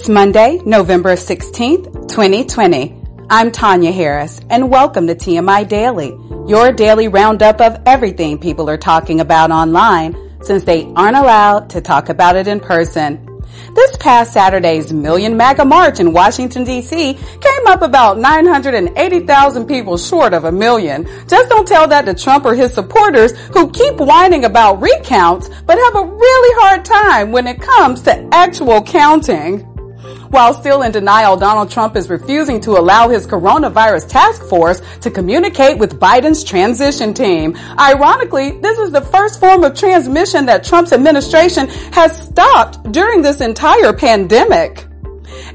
It's Monday, November 16th, 2020. I'm Tanya Harris, and welcome to TMI Daily, your daily roundup of everything people are talking about online since they aren't allowed to talk about it in person. This past Saturday's Million MAGA March in Washington DC came up about 980,000 people short of a million. Just don't tell that to Trump or his supporters who keep whining about recounts but have a really hard time when it comes to actual counting. While still in denial, Donald Trump is refusing to allow his coronavirus task force to communicate with Biden's transition team. Ironically, this is the first form of transmission that Trump's administration has stopped during this entire pandemic.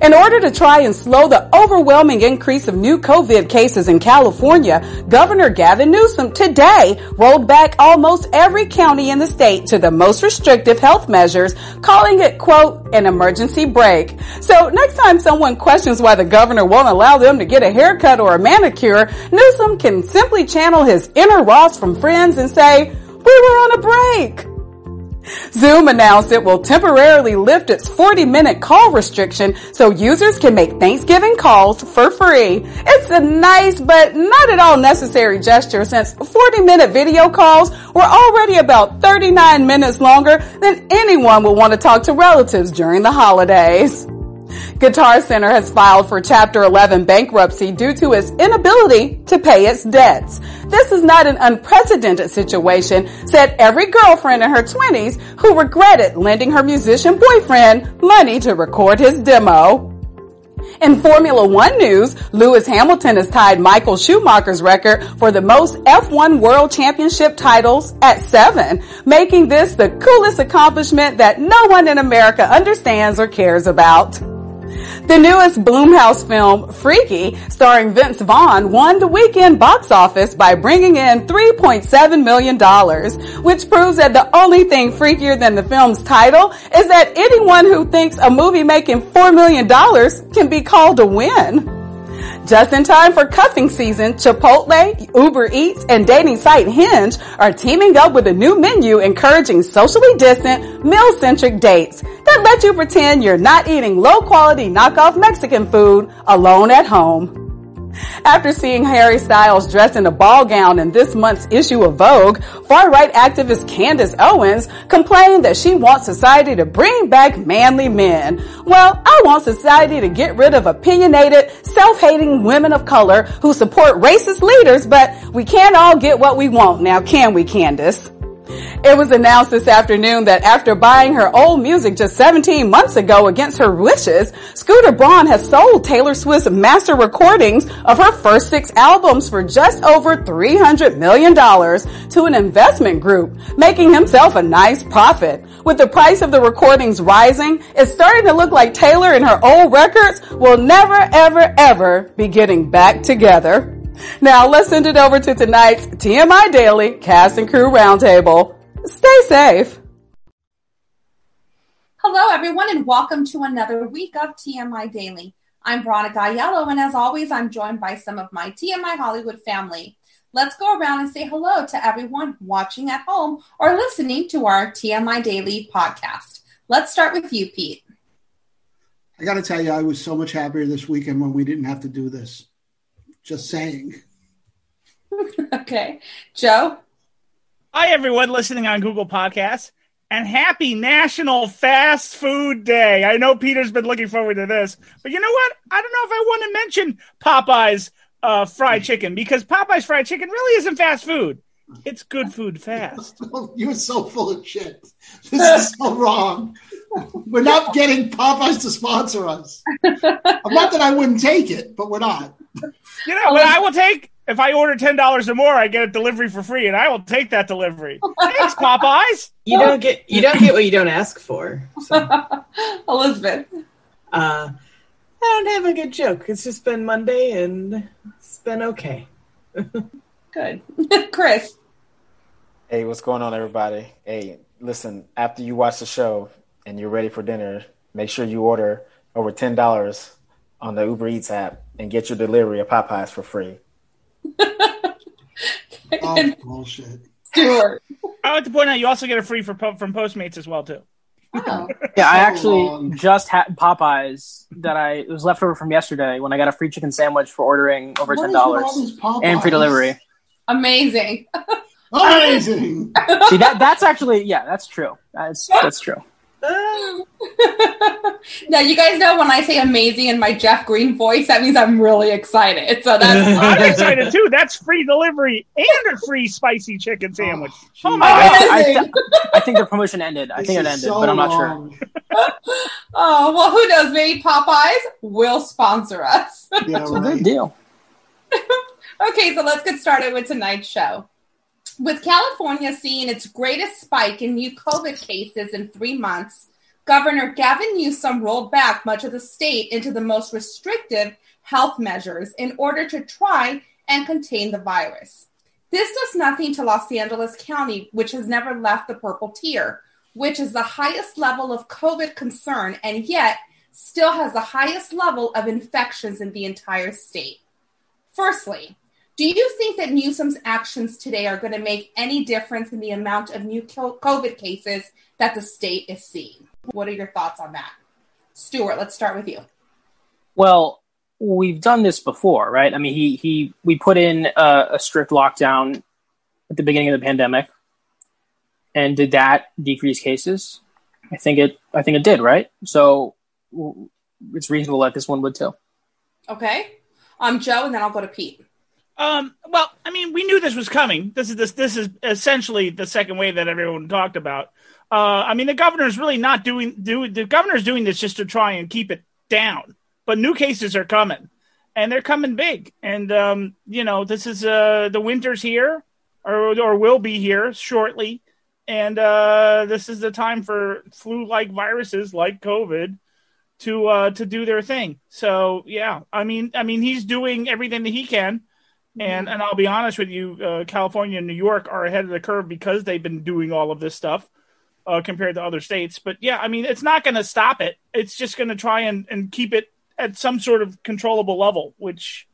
In order to try and slow the overwhelming increase of new COVID cases in California, Governor Gavin Newsom today rolled back almost every county in the state to the most restrictive health measures, calling it, quote, an emergency break. So next time someone questions why the governor won't allow them to get a haircut or a manicure, Newsom can simply channel his inner Ross from Friends and say, we were on a break. Zoom announced it will temporarily lift its 40 minute call restriction so users can make Thanksgiving calls for free. It's a nice but not at all necessary gesture since 40 minute video calls were already about 39 minutes longer than anyone would want to talk to relatives during the holidays. Guitar Center has filed for Chapter 11 bankruptcy due to its inability to pay its debts. This is not an unprecedented situation, said every girlfriend in her 20s who regretted lending her musician boyfriend money to record his demo. In Formula One news, Lewis Hamilton has tied Michael Schumacher's record for the most F1 World Championship titles at seven, making this the coolest accomplishment that no one in America understands or cares about. The newest Blumhouse film, Freaky, starring Vince Vaughn, won the weekend box office by bringing in $3.7 million, which proves that the only thing freakier than the film's title is that anyone who thinks a movie making $4 million can be called a win. Just in time for cuffing season, Chipotle, Uber Eats, and dating site Hinge are teaming up with a new menu encouraging socially distant, meal-centric dates that let you pretend you're not eating low-quality knockoff Mexican food alone at home. After seeing Harry Styles dressed in a ball gown in this month's issue of Vogue, far-right activist Candace Owens complained that she wants society to bring back manly men. Well, I want society to get rid of opinionated, self-hating women of color who support racist leaders, but we can't all get what we want now, can we, Candace? It was announced this afternoon that after buying her old music just 17 months ago against her wishes, Scooter Braun has sold Taylor Swift's master recordings of her first six albums for just over $300 million to an investment group, making himself a nice profit. With the price of the recordings rising, it's starting to look like Taylor and her old records will never, ever, ever be getting back together. Now let's send it over to tonight's TMI Daily Cast and Crew Roundtable. Stay safe. Hello, everyone, and welcome to another week of TMI Daily. I'm Veronica Aiello, and as always, I'm joined by some of my TMI Hollywood family. Let's go around and say hello to everyone watching at home or listening to our TMI Daily podcast. Let's start with you, Pete. I got to tell you, I was so much happier this weekend when we didn't have to do this. Just saying. okay. Joe? Hi, everyone listening on Google Podcasts, and happy National Fast Food Day. I know Peter's been looking forward to this, but you know what? I don't know if I want to mention Popeye's uh, fried chicken because Popeye's fried chicken really isn't fast food. It's good food fast. You're so full of shit. This is so wrong. We're not getting Popeyes to sponsor us. Not that I wouldn't take it, but we're not. You know, but I will take if I order ten dollars or more, I get a delivery for free, and I will take that delivery. Thanks, Popeyes. You don't get you don't get what you don't ask for. So. Elizabeth. Uh, I don't have a good joke. It's just been Monday, and it's been okay. Good, Chris. Hey, what's going on, everybody? Hey, listen. After you watch the show and you're ready for dinner, make sure you order over ten dollars on the Uber Eats app and get your delivery of Popeyes for free. oh, bullshit. Stuart. I like to point out you also get a free for, from Postmates as well too. Oh, Yeah, I actually long. just had Popeyes that I it was left over from yesterday when I got a free chicken sandwich for ordering over ten is with all dollars and free delivery. amazing. Amazing. See that that's actually yeah, that's true. That's that's true. now you guys know when I say amazing in my Jeff Green voice, that means I'm really excited. So that's I'm that's excited too. That's free delivery and a free spicy chicken oh, sandwich. Oh, Oh my oh, I, god! I, Amazing. I think the promotion ended. I This think it ended, so but I'm not sure. oh well, who knows? Maybe Popeyes will sponsor us. Yeah, It's a good deal. Okay, so let's get started with tonight's show. With California seeing its greatest spike in new COVID cases in three months, Governor Gavin Newsom rolled back much of the state into the most restrictive health measures in order to try and contain the virus. This does nothing to Los Angeles County, which has never left the purple tier, which is the highest level of COVID concern and yet still has the highest level of infections in the entire state. Firstly, do you think that Newsom's actions today are going to make any difference in the amount of new COVID cases that the state is seeing? What are your thoughts on that? Stuart, let's start with you. Well, we've done this before, right? I mean, he he we put in a, a strict lockdown at the beginning of the pandemic, and did that decrease cases? I think it. I think it did, right? So it's reasonable that this one would too. Okay. Um, Joe, and then I'll go to Pete. Um, well, I mean, we knew this was coming. This is this this is essentially the second wave that everyone talked about. Uh, I mean, the governor's really not doing do the governor's doing this just to try and keep it down. But new cases are coming, and they're coming big. And um, you know, this is uh the winter's here, or or will be here shortly. And uh, this is the time for flu-like viruses like COVID to uh, to do their thing. So yeah, I mean, I mean, he's doing everything that he can. And and I'll be honest with you, uh, California and New York are ahead of the curve because they've been doing all of this stuff uh, compared to other states. But yeah, I mean, it's not going to stop it. It's just going to try and, and keep it at some sort of controllable level. Which,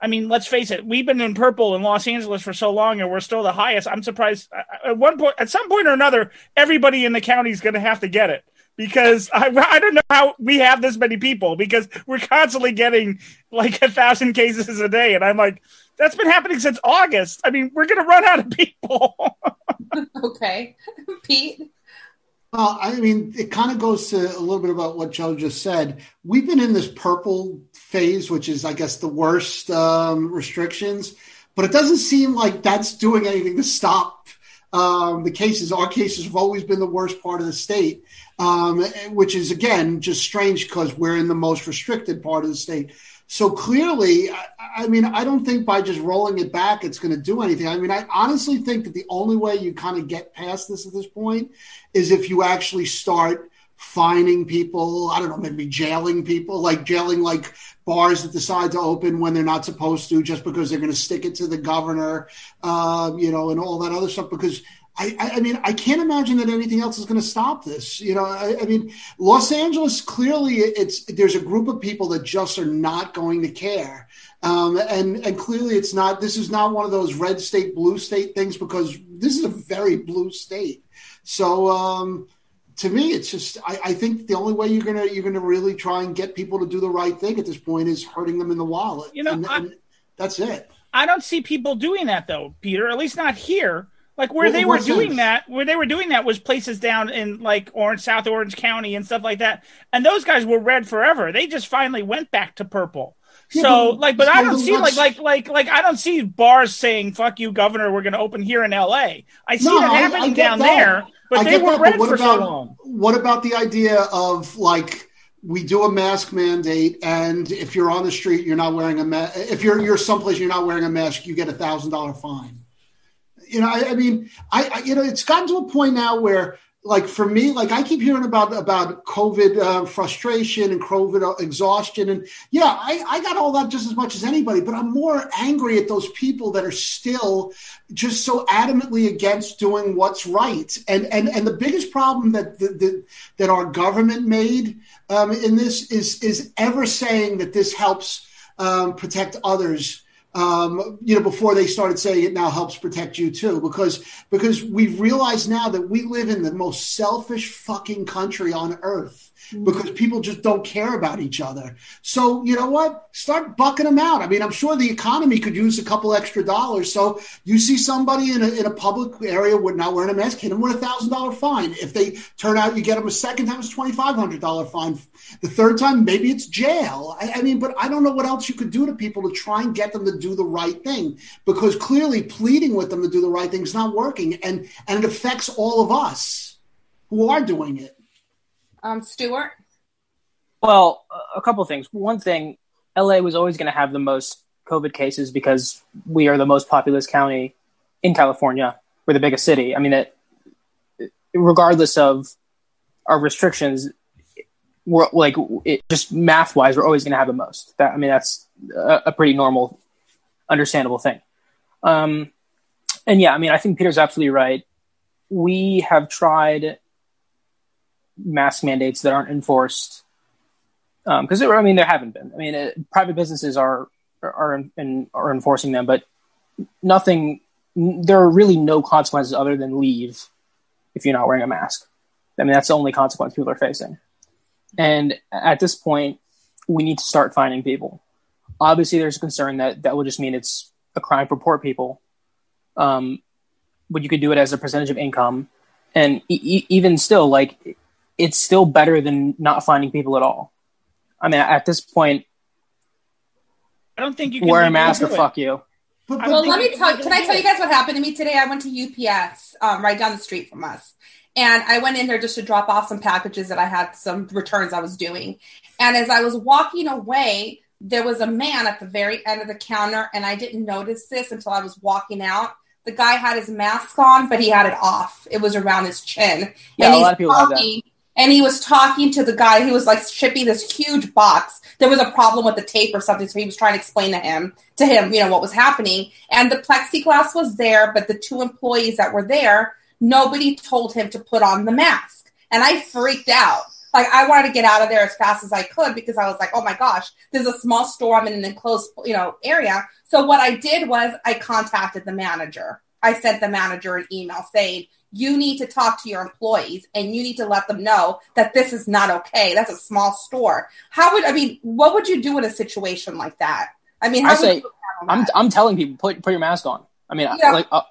I mean, let's face it, we've been in purple in Los Angeles for so long, and we're still the highest. I'm surprised at one point, at some point or another, everybody in the county is going to have to get it because I, I don't know how we have this many people because we're constantly getting like a thousand cases a day, and I'm like, that's been happening since August. I mean, we're going to run out of people. Okay. Pete? Well, I mean, it kind of goes to a little bit about what Joe just said. We've been in this purple phase, which is, I guess, the worst um, restrictions, but it doesn't seem like that's doing anything to stop um, the cases. Our cases have always been the worst part of the state, um, which is, again, just strange because we're in the most restricted part of the state. So clearly, I, I mean, I don't think by just rolling it back, it's going to do anything. I mean, I honestly think that the only way you kind of get past this at this point is if you actually start fining people. I don't know, maybe jailing people, like jailing like bars that decide to open when they're not supposed to, just because they're going to stick it to the governor, um, you know, and all that other stuff. Because I, I, mean, I can't imagine that anything else is going to stop this. You know, I, I mean, Los Angeles clearly it's there's a group of people that just are not going to care. Um, and and clearly it's not. This is not one of those red state, blue state things because this is a very blue state. So um, to me, it's just I, I think the only way you're gonna you're gonna really try and get people to do the right thing at this point is hurting them in the wallet. You know, and, and that's it. I don't see people doing that though, Peter. At least not here. Like where Well, they were doing sense? that, where they were doing that was places down in like Orange, South Orange County and stuff like that. And those guys were red forever. They just finally went back to purple. Yeah, so but- like, but I don't see like like like like I don't see bars saying "fuck you, governor." We're going to open here in L.A. I see No, that I- I happening get down that. there, but I they were that, red what for about so long. what about the idea of like we do a mask mandate, and if you're on the street, you're not wearing a mask. If you're you're someplace you're not wearing a mask, you get a thousand dollar fine. You know, I, I mean, I, I you know, it's gotten to a point now where. Like for me, like I keep hearing about about COVID uh, frustration and COVID exhaustion, and yeah, I, I got all that just as much as anybody. But I'm more angry at those people that are still just so adamantly against doing what's right. And and and the biggest problem that the, the, that our government made um, in this is is ever saying that this helps um, protect others um, you know, before they started saying it now helps protect you too, because because we've realized now that we live in the most selfish fucking country on earth because people just don't care about each other. So you know what? Start bucking them out. I mean, I'm sure the economy could use a couple extra dollars. So you see somebody in a, in a public area with not wearing a mask, hit them with a thousand dollar fine. If they turn out, you get them a second time, it's twenty five hundred dollar fine. The third time, maybe it's jail. I, I mean, but I don't know what else you could do to people to try and get them to do the right thing because clearly pleading with them to do the right thing is not working, and and it affects all of us who are doing it. Um, Stuart. Well, a couple things. One thing, LA was always going to have the most COVID cases because we are the most populous county in California. We're the biggest city. I mean, it, regardless of our restrictions, we're like it, just math wise, we're always going to have the most. That I mean, that's a, a pretty normal, understandable thing. Um, and yeah, I mean, I think Peter's absolutely right. We have tried mask mandates that aren't enforced because um, I mean there haven't been. I mean, private businesses are are in, are enforcing them, but nothing. There are really no consequences other than leave if you're not wearing a mask. I mean, that's the only consequence people are facing. And at this point, we need to start finding people. Obviously, there's a concern that that will just mean it's a crime for poor people. Um, but you could do it as a percentage of income, and e- even still, like it's still better than not finding people at all. I mean, at this point, I don't think you can wear a mask or fuck you. Well, let me tell. Can I tell you guys what happened to me today? I went to UPS um, right down the street from us, and I went in there just to drop off some packages that I had some returns I was doing. And as I was walking away, there was a man at the very end of the counter, and I didn't notice this until I was walking out. The guy had his mask on, but he had it off. It was around his chin. Yeah, and a lot of people have that and he was talking to the guy who was like shipping this huge box. There was a problem with the tape or something, so he was trying to explain to him, to him, you know, what was happening. And the plexiglass was there, but the two employees that were there, nobody told him to put on the mask. And I freaked out. Like I wanted to get out of there as fast as I could because I was like, oh my gosh, there's a small store. I'm in an enclosed, you know, area. So what I did was I contacted the manager. I sent the manager an email saying, you need to talk to your employees and you need to let them know that this is not okay. That's a small store. How would I mean? What would you do in a situation like that? I mean, I say I'm I'm telling people put put your mask on. I mean, yeah. like uh,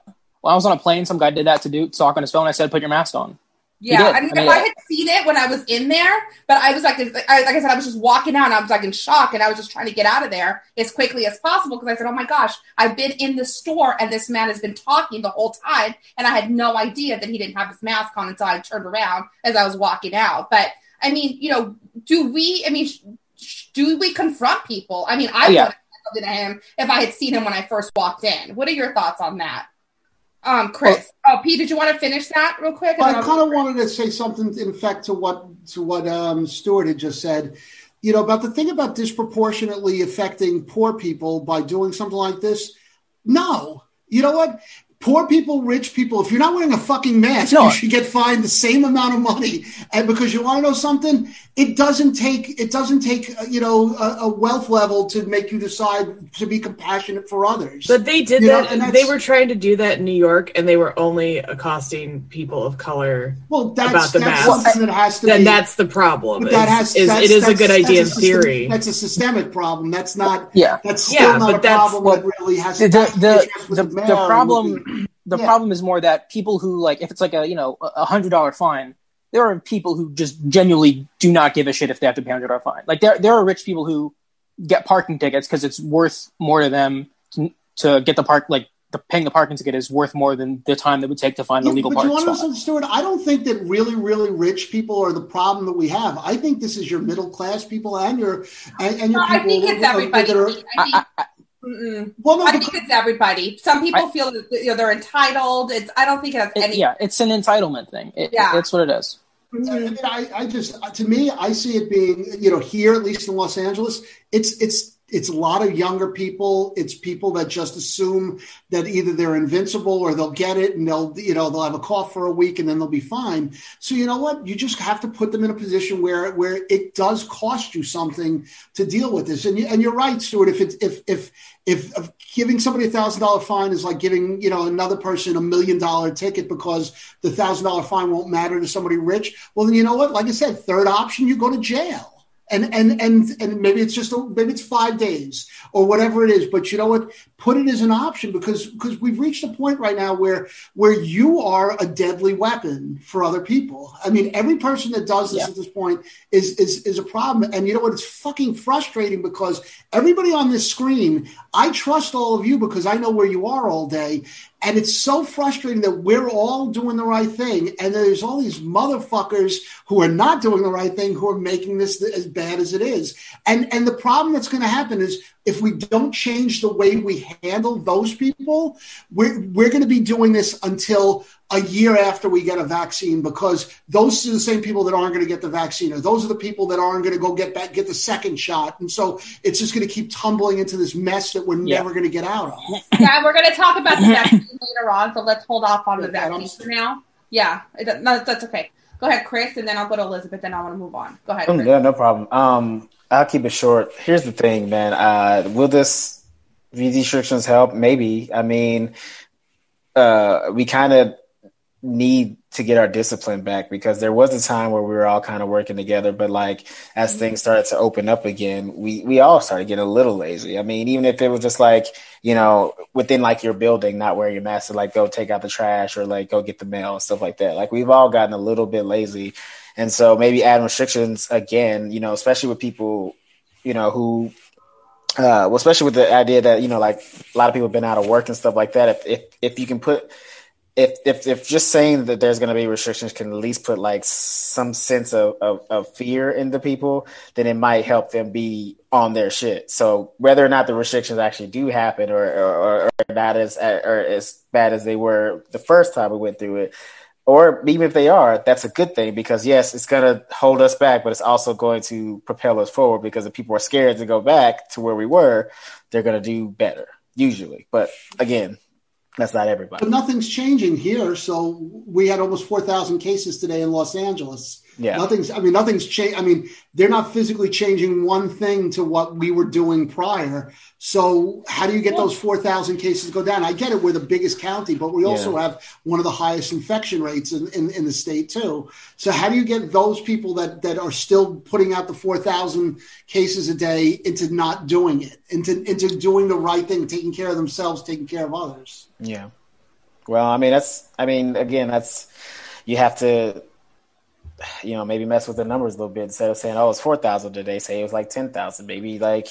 when I was on a plane, some guy did that to do talk on his phone. I said, put your mask on. Yeah, I mean, I mean, if I had seen it when I was in there, but I was like, I, like I said, I was just walking out and I was like in shock and I was just trying to get out of there as quickly as possible because I said, oh my gosh, I've been in the store and this man has been talking the whole time and I had no idea that he didn't have his mask on until I turned around as I was walking out. But I mean, you know, do we, I mean, do we confront people? I mean, I oh, yeah. would have to him if I had seen him when I first walked in. What are your thoughts on that? Um, Chris. Well, oh, Pete, did you want to finish that real quick? I kind of wanted to say something in effect to what to what um, Stuart had just said. You know about the thing about disproportionately affecting poor people by doing something like this. No, you know what? Poor people, rich people, if you're not wearing a fucking mask, no. you should get fined the same amount of money. And because you want to know something, it doesn't take it doesn't take uh, you know a, a, wealth level to make you decide to be compassionate for others. But they did you that. Know, they were trying to do that in New York, and they were only accosting people of color. Well, that's, about the that's mask. that has to. Then be, that's the problem. That has is, it is a good idea in theory. That's a systemic problem. That's not. Yeah, that's still yeah, not a problem that really has the the, the, the, the problem the yeah. problem is more that people who like if it's like a you know a hundred dollar fine there are people who just genuinely do not give a shit if they have to pay a hundred dollar fine like there there are rich people who get parking tickets because it's worth more to them to, to, get the park like the paying the parking ticket is worth more than the time that would take to find yeah, a legal but parking you want spot. to Stuart, I don't think that really, really rich people are the problem that we have. I think this is your middle class people and your and, and your no, people. I think it's everybody. Are, I think, I, I, well, no, I think it's everybody. Some people I, feel that you know they're entitled. It's I don't think it has any. It, yeah, it's an entitlement thing. It, yeah, that's what it is. Mm-hmm. I mean, I, I just to me, I see it being you know here at least in Los Angeles, it's it's it's a lot of younger people. It's people that just assume that either they're invincible or they'll get it and they'll, you know, they'll have a cough for a week and then they'll be fine. So you know what? You just have to put them in a position where where it does cost you something to deal with this. And you, and you're right, Stuart. If it's if if if, if giving somebody a thousand dollar fine is like giving you know another person a million dollar ticket because the thousand dollar fine won't matter to somebody rich, well then you know what? Like I said, third option, you go to jail and and and and maybe it's just a, maybe it's five days or whatever it is but you know what? Put it as an option because because we've reached a point right now where where you are a deadly weapon for other people. I mean every person that does this Yeah. at this point is is is a problem. And you know what? It's fucking frustrating because everybody on this screen i trust all of you because i know where you are all day and it's so frustrating that we're all doing the right thing. And there's all these motherfuckers who are not doing the right thing who are making this as bad as it is. And and the problem that's going to happen is if we don't change the way we handle those people, we're we're going to be doing this until a year after we get a vaccine because those are the same people that aren't going to get the vaccine or those are the people that aren't going to go get back get the second shot and so it's just going to keep tumbling into this mess that we're Yeah. never going to get out of yeah, we're going to talk about the vaccine later on, so let's hold off on the Yeah, I'm- vaccine for now. Yeah, it, no, that's okay. Go ahead, Chris, and then I'll go to Elizabeth, then I want to move on. Go ahead, Oh, Chris. yeah, no problem. Um, I'll keep it short. Here's the thing, man. Uh, will this these restrictions help? Maybe. I mean, uh, we kind of need to get our discipline back because there was a time where we were all kind of working together, but like as things started to open up again, we we all started getting a little lazy. I mean, even if it was just like you know within like your building, not wearing your mask to like go take out the trash or like go get the mail and stuff like that. Like we've all gotten a little bit lazy, and so maybe add restrictions again. You know, especially with people, you know, who uh, well, especially with the idea that you know, like a lot of people have been out of work and stuff like that. If if if you can put if if if just saying that there's going to be restrictions can at least put like some sense of, of of fear into people, then it might help them be on their shit. So whether or not the restrictions actually do happen or or, or not as or as bad as they were the first time we went through it, or even if they are, that's a good thing because yes, it's going to hold us back, but it's also going to propel us forward because if people are scared to go back to where we were, they're going to do better usually. But again, that's not everybody. But nothing's changing here. So we had almost 4,000 cases today in Los Angeles. Yeah. Nothing's, I mean, nothing's changed. I mean, they're not physically changing one thing to what we were doing prior. So how do you get those 4,000 cases go down? I get it. We're the biggest county, but we also Yeah. have one of the highest infection rates in, in, in the state too. So how do you get those people that, that are still putting out the 4,000 cases a day into not doing it, into, into doing the right thing, taking care of themselves, taking care of others? Yeah. Well, I mean, that's, I mean, again, that's, you have to, you know, maybe mess with the numbers a little bit instead of saying, oh, it's 4,000 today, say it was like 10,000. Maybe like,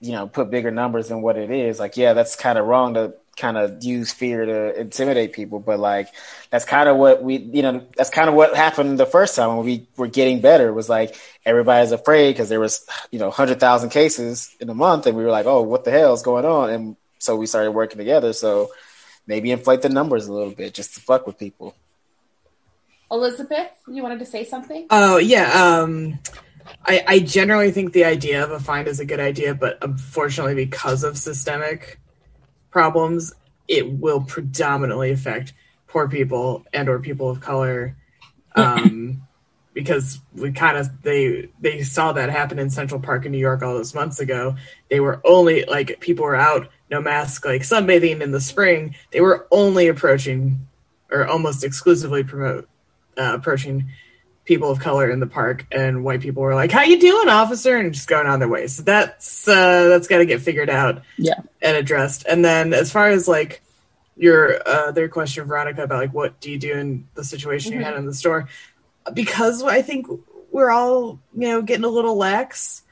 you know, put bigger numbers than what it is. Like, yeah, that's kind of wrong to kind of use fear to intimidate people, but like, that's kind of what we, you know, that's kind of what happened the first time when we were getting better was like, everybody's afraid because there was, you know, 100,000 cases in a month and we were like, oh, what the hell is going on? And so we started working together. So, maybe inflate the numbers a little bit just to fuck with people. Elizabeth, you wanted to say something? Oh yeah. Um, I, I generally think the idea of a fine is a good idea, but unfortunately, because of systemic problems, it will predominantly affect poor people and or people of color. Um, because we kind of they they saw that happen in Central Park in New York all those months ago. They were only like people were out no mask like sunbathing in the spring. They were only approaching or almost exclusively promote uh, approaching people of color in the park and white people were like how you doing officer and just going on their way so that's uh that's got to get figured out Yeah. and addressed and then as far as like your uh their question veronica about like what do you do in the situation you had in the store because i think we're all you know getting a little lax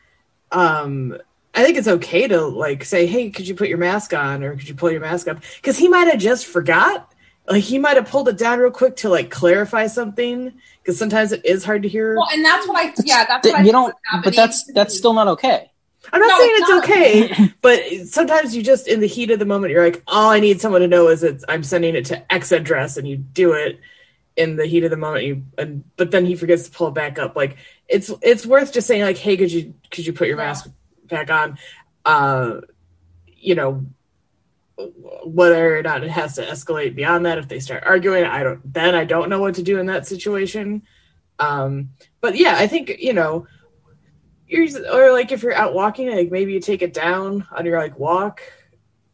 um I think it's okay to like say, "Hey, could you put your mask on, or could you pull your mask up?" Because he might have just forgot. Like he might have pulled it down real quick to like clarify something. Because sometimes it is hard to hear. Well, and that's what I, yeah, that's Th- what I you don't, but that's that's still not okay. I'm not No, saying it's it's not. okay, but sometimes you just in the heat of the moment, you're like, "All I need someone to know is that I'm sending it to X address," and you do it in the heat of the moment. You and but then he forgets to pull it back up. Like it's it's worth just saying like, "Hey, could you could you put your Yeah. mask back on?" Uh, you know, whether or not it has to escalate beyond that if they start arguing i don't then i don't know what to do in that situation. Um but yeah i think you know you're or like if you're out walking like maybe you take it down on your like walk.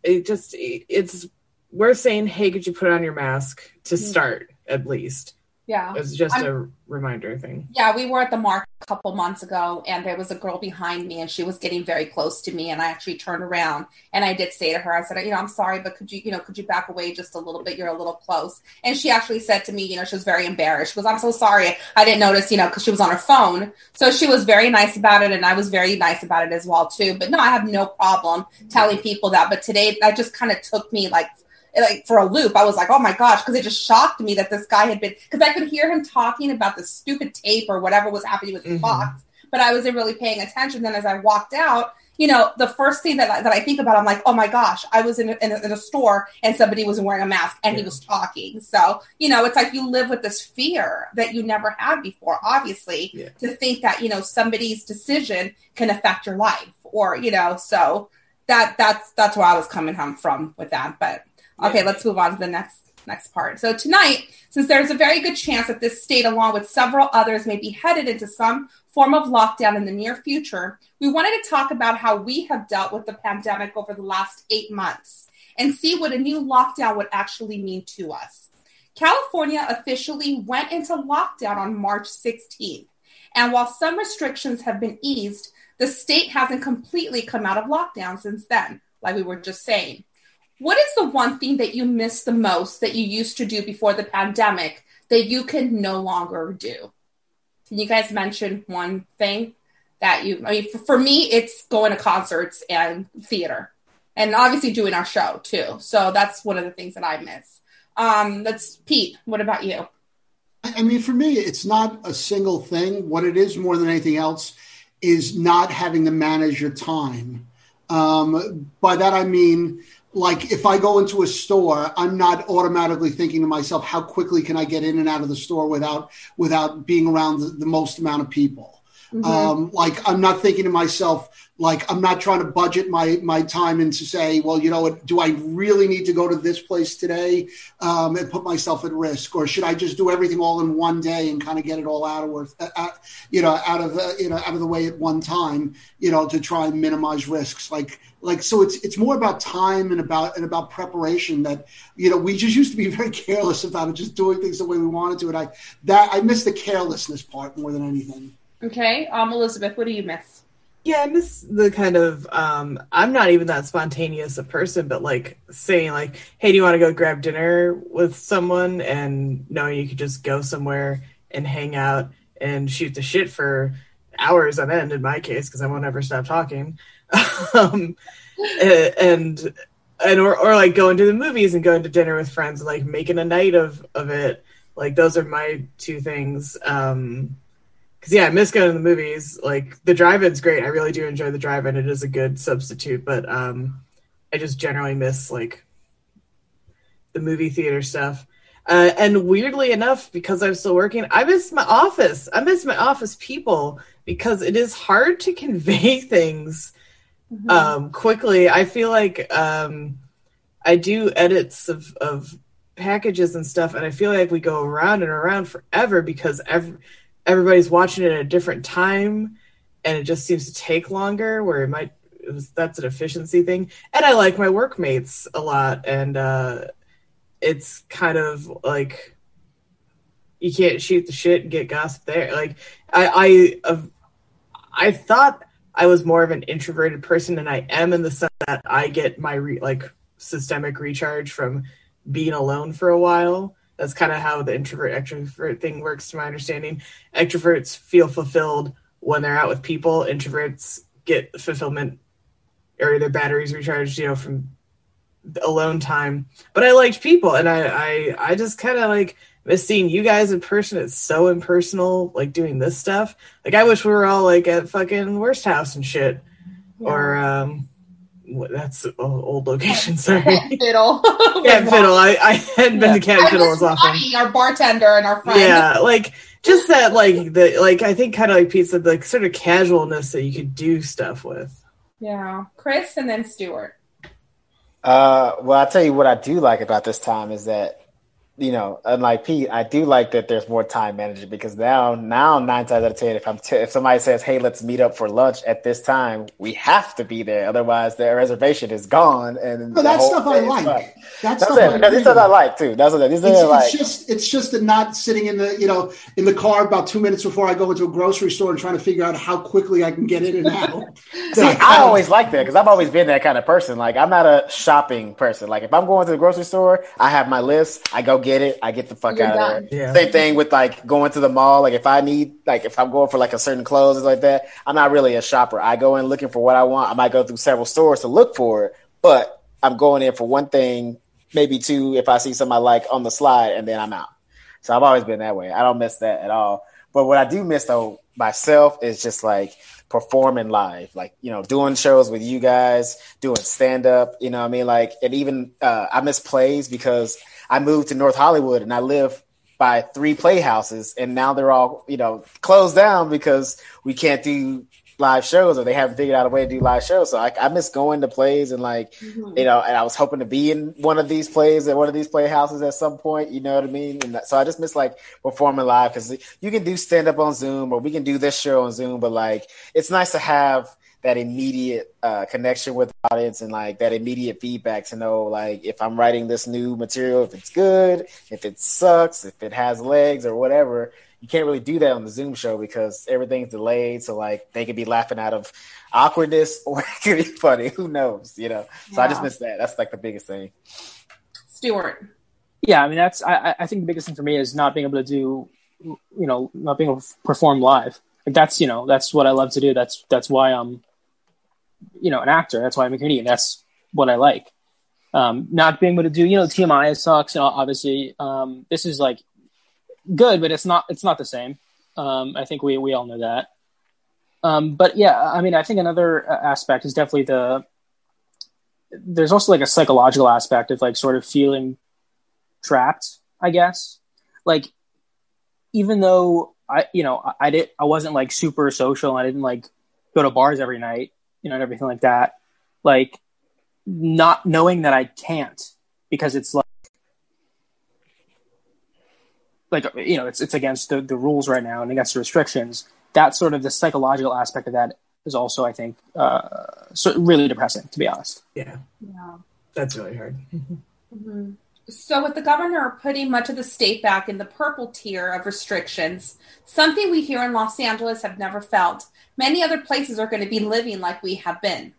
It just it's worth saying hey could you put on your mask to Mm-hmm. start at least Yeah. it's just I'm- a reminder thing Yeah, we were at the mark a couple months ago, and there was a girl behind me, and she was getting very close to me, and I actually turned around and I did say to her, I said, you know, I'm sorry, but could you, you know, could you back away just a little bit? You're a little close. And she actually said to me, you know, she was very embarrassed. She goes, I'm so sorry, I didn't notice, you know, because she was on her phone. So she was very nice about it, and I was very nice about it as well too. But no, I have no problem telling people that. But today, that just kind of took me like like for a loop. I was like, oh my gosh, because it just shocked me that this guy had been because I could hear him talking about the stupid tape or whatever was happening with Mhm. box, but I wasn't really paying attention. Then as I walked out, you know, the first thing that I, that I think about, I'm like, oh my gosh, I was in a, in a, in a store and somebody was wearing a mask and he was talking. So you know, it's like you live with this fear that you never had before. Obviously, Yeah. to think that you know somebody's decision can affect your life, or you know, so that that's that's where I was coming home from with that, but. Okay, let's move on to the next next part. So tonight, since there's a very good chance that this state, along with several others, may be headed into some form of lockdown in the near future, we wanted to talk about how we have dealt with the pandemic over the last eight months and see what a new lockdown would actually mean to us. California officially went into lockdown on March 16th. And while some restrictions have been eased, the state hasn't completely come out of lockdown since then, like we were just saying. What is the one thing that you miss the most that you used to do before the pandemic that you can no longer do? Can you guys mention one thing that you, I mean, for, for me, it's going to concerts and theater and obviously doing our show too. So that's one of the things that I miss. Um, that's Pete. What about you? I mean, for me, it's not a single thing. What it is more than anything else is not having to manage your time. Um, by that, I mean, like if I go into a store, I'm not automatically thinking to myself, how quickly can I get in and out of the store without without being around the, the most amount of people. Um, like I'm not thinking to myself, like I'm not trying to budget my my time and to say, well, you know what, do I really need to go to this place today um, and put myself at risk, or should I just do everything all in one day and kind of get it all out of uh, uh, you know, out of you know out of the way at one time, you know, to try and minimize risks, like like so it's it's more about time and about and about preparation that you know we just used to be very careless about it just doing things the way we wanted to and i that i miss the carelessness part more than anything Okay. Um, Elizabeth, what do you miss? Yeah, I miss the kind of um I'm not even that spontaneous a person, but like saying like, hey, do you want to go grab dinner with someone and knowing you could just go somewhere and hang out and shoot the shit for hours on end in my case because I won't ever stop talking. um and and or, or like going to the movies and going to dinner with friends like making a night of of it. Like those are my two things. Um because yeah, I miss going to the movies. Like the drive-in's great. I really do enjoy the drive-in. It is a good substitute, but um, I just generally miss like the movie theater stuff. Uh, and weirdly enough, because I'm still working, I miss my office. I miss my office people because it is hard to convey things um, quickly. I feel like um, I do edits of, of packages and stuff, and I feel like we go around and around forever because every, everybody's watching it at a different time, and it just seems to take longer. Where it might it was, that's an efficiency thing, and I like my workmates a lot, and uh, it's kind of like you can't shoot the shit and get gossip there. Like I I I thought I was more of an introverted person than I am in the sense that I get my re- like systemic recharge from being alone for a while. That's kind of how the introvert extrovert thing works, to my understanding. Extroverts feel fulfilled when they're out with people. Introverts get fulfillment or their batteries recharged, you know, from alone time. But I liked people, and I I, I just kind of like miss seeing you guys in person. It's so impersonal, like doing this stuff. Like I wish we were all like at fucking worst house and shit, or um, that's an old location. Sorry, Fiddle. Cat Fiddle. I I hadn't been to Cat I Fiddle miss as often. Bonnie, our bartender and our friend. Yeah, like just that, like the like I think kind of like Pete said, like sort of casualness that you could do stuff with. Yeah, Chris and then Stuart. Uh, well, I'll tell you what I do like about this time is that you know, unlike Pete, I do like that there's more time management because now, now nine times out of ten, if I'm t- if somebody says, "Hey, let's meet up for lunch at this time," we have to be there. Otherwise, the reservation is gone. And no, that's stuff I like. That's, that's stuff it. I stuff I like too. That's what it's, is like. It's just it's just the not sitting in the you know in the car about two minutes before I go into a grocery store and trying to figure out how quickly I can get in and out. See, I, I always like that because I've always been that kind of person. Like I'm not a shopping person. Like if I'm going to the grocery store, I have my list. I go get it. I get the fuck You're out done. of there. Yeah. Same thing with like going to the mall. Like if I need, like if I'm going for like a certain clothes and like that, I'm not really a shopper. I go in looking for what I want. I might go through several stores to look for it, but I'm going in for one thing, maybe two if I see something I like on the slide, and then I'm out. So I've always been that way. I don't miss that at all. But what I do miss though myself is just like performing live, like you know, doing shows with you guys, doing stand up. You know, what I mean, like, and even uh, I miss plays because I moved to North Hollywood and I live by three playhouses, and now they're all you know closed down because we can't do live shows or they haven't figured out a way to do live shows. So I, I miss going to plays and like, mm-hmm. you know, and I was hoping to be in one of these plays at one of these playhouses at some point, you know what I mean? And so I just miss like performing live because you can do stand up on Zoom or we can do this show on Zoom, but like, it's nice to have that immediate uh, connection with the audience and like that immediate feedback to know like if I'm writing this new material, if it's good, if it sucks, if it has legs or whatever, you can't really do that on the Zoom show because everything's delayed. So like they could be laughing out of awkwardness or it could be funny. Who knows? You know. So yeah. I just miss that. That's like the biggest thing. Stuart. Yeah, I mean that's I, I think the biggest thing for me is not being able to do you know, not being able to perform live. Like that's you know, that's what I love to do. That's that's why I'm you know, an actor. That's why I'm a comedian. That's what I like. Um, not being able to do, you know, TMI sucks. Know, obviously, um, this is like good, but it's not it's not the same. Um, I think we we all know that. Um, but yeah, I mean, I think another uh, aspect is definitely the. There's also like a psychological aspect of like sort of feeling trapped. I guess, like, even though I, you know, I, I did, I wasn't like super social. I didn't like go to bars every night, you know, and everything like that. Like, not knowing that I can't because it's like like you know it's it's against the, the rules right now and against the restrictions. That sort of the psychological aspect of that is also i think uh, so really depressing to be honest. Yeah. Yeah. That's really hard. Mm-hmm. so with the governor putting much of the state back in the purple tier of restrictions something we here in los angeles have never felt many other places are going to be living like we have been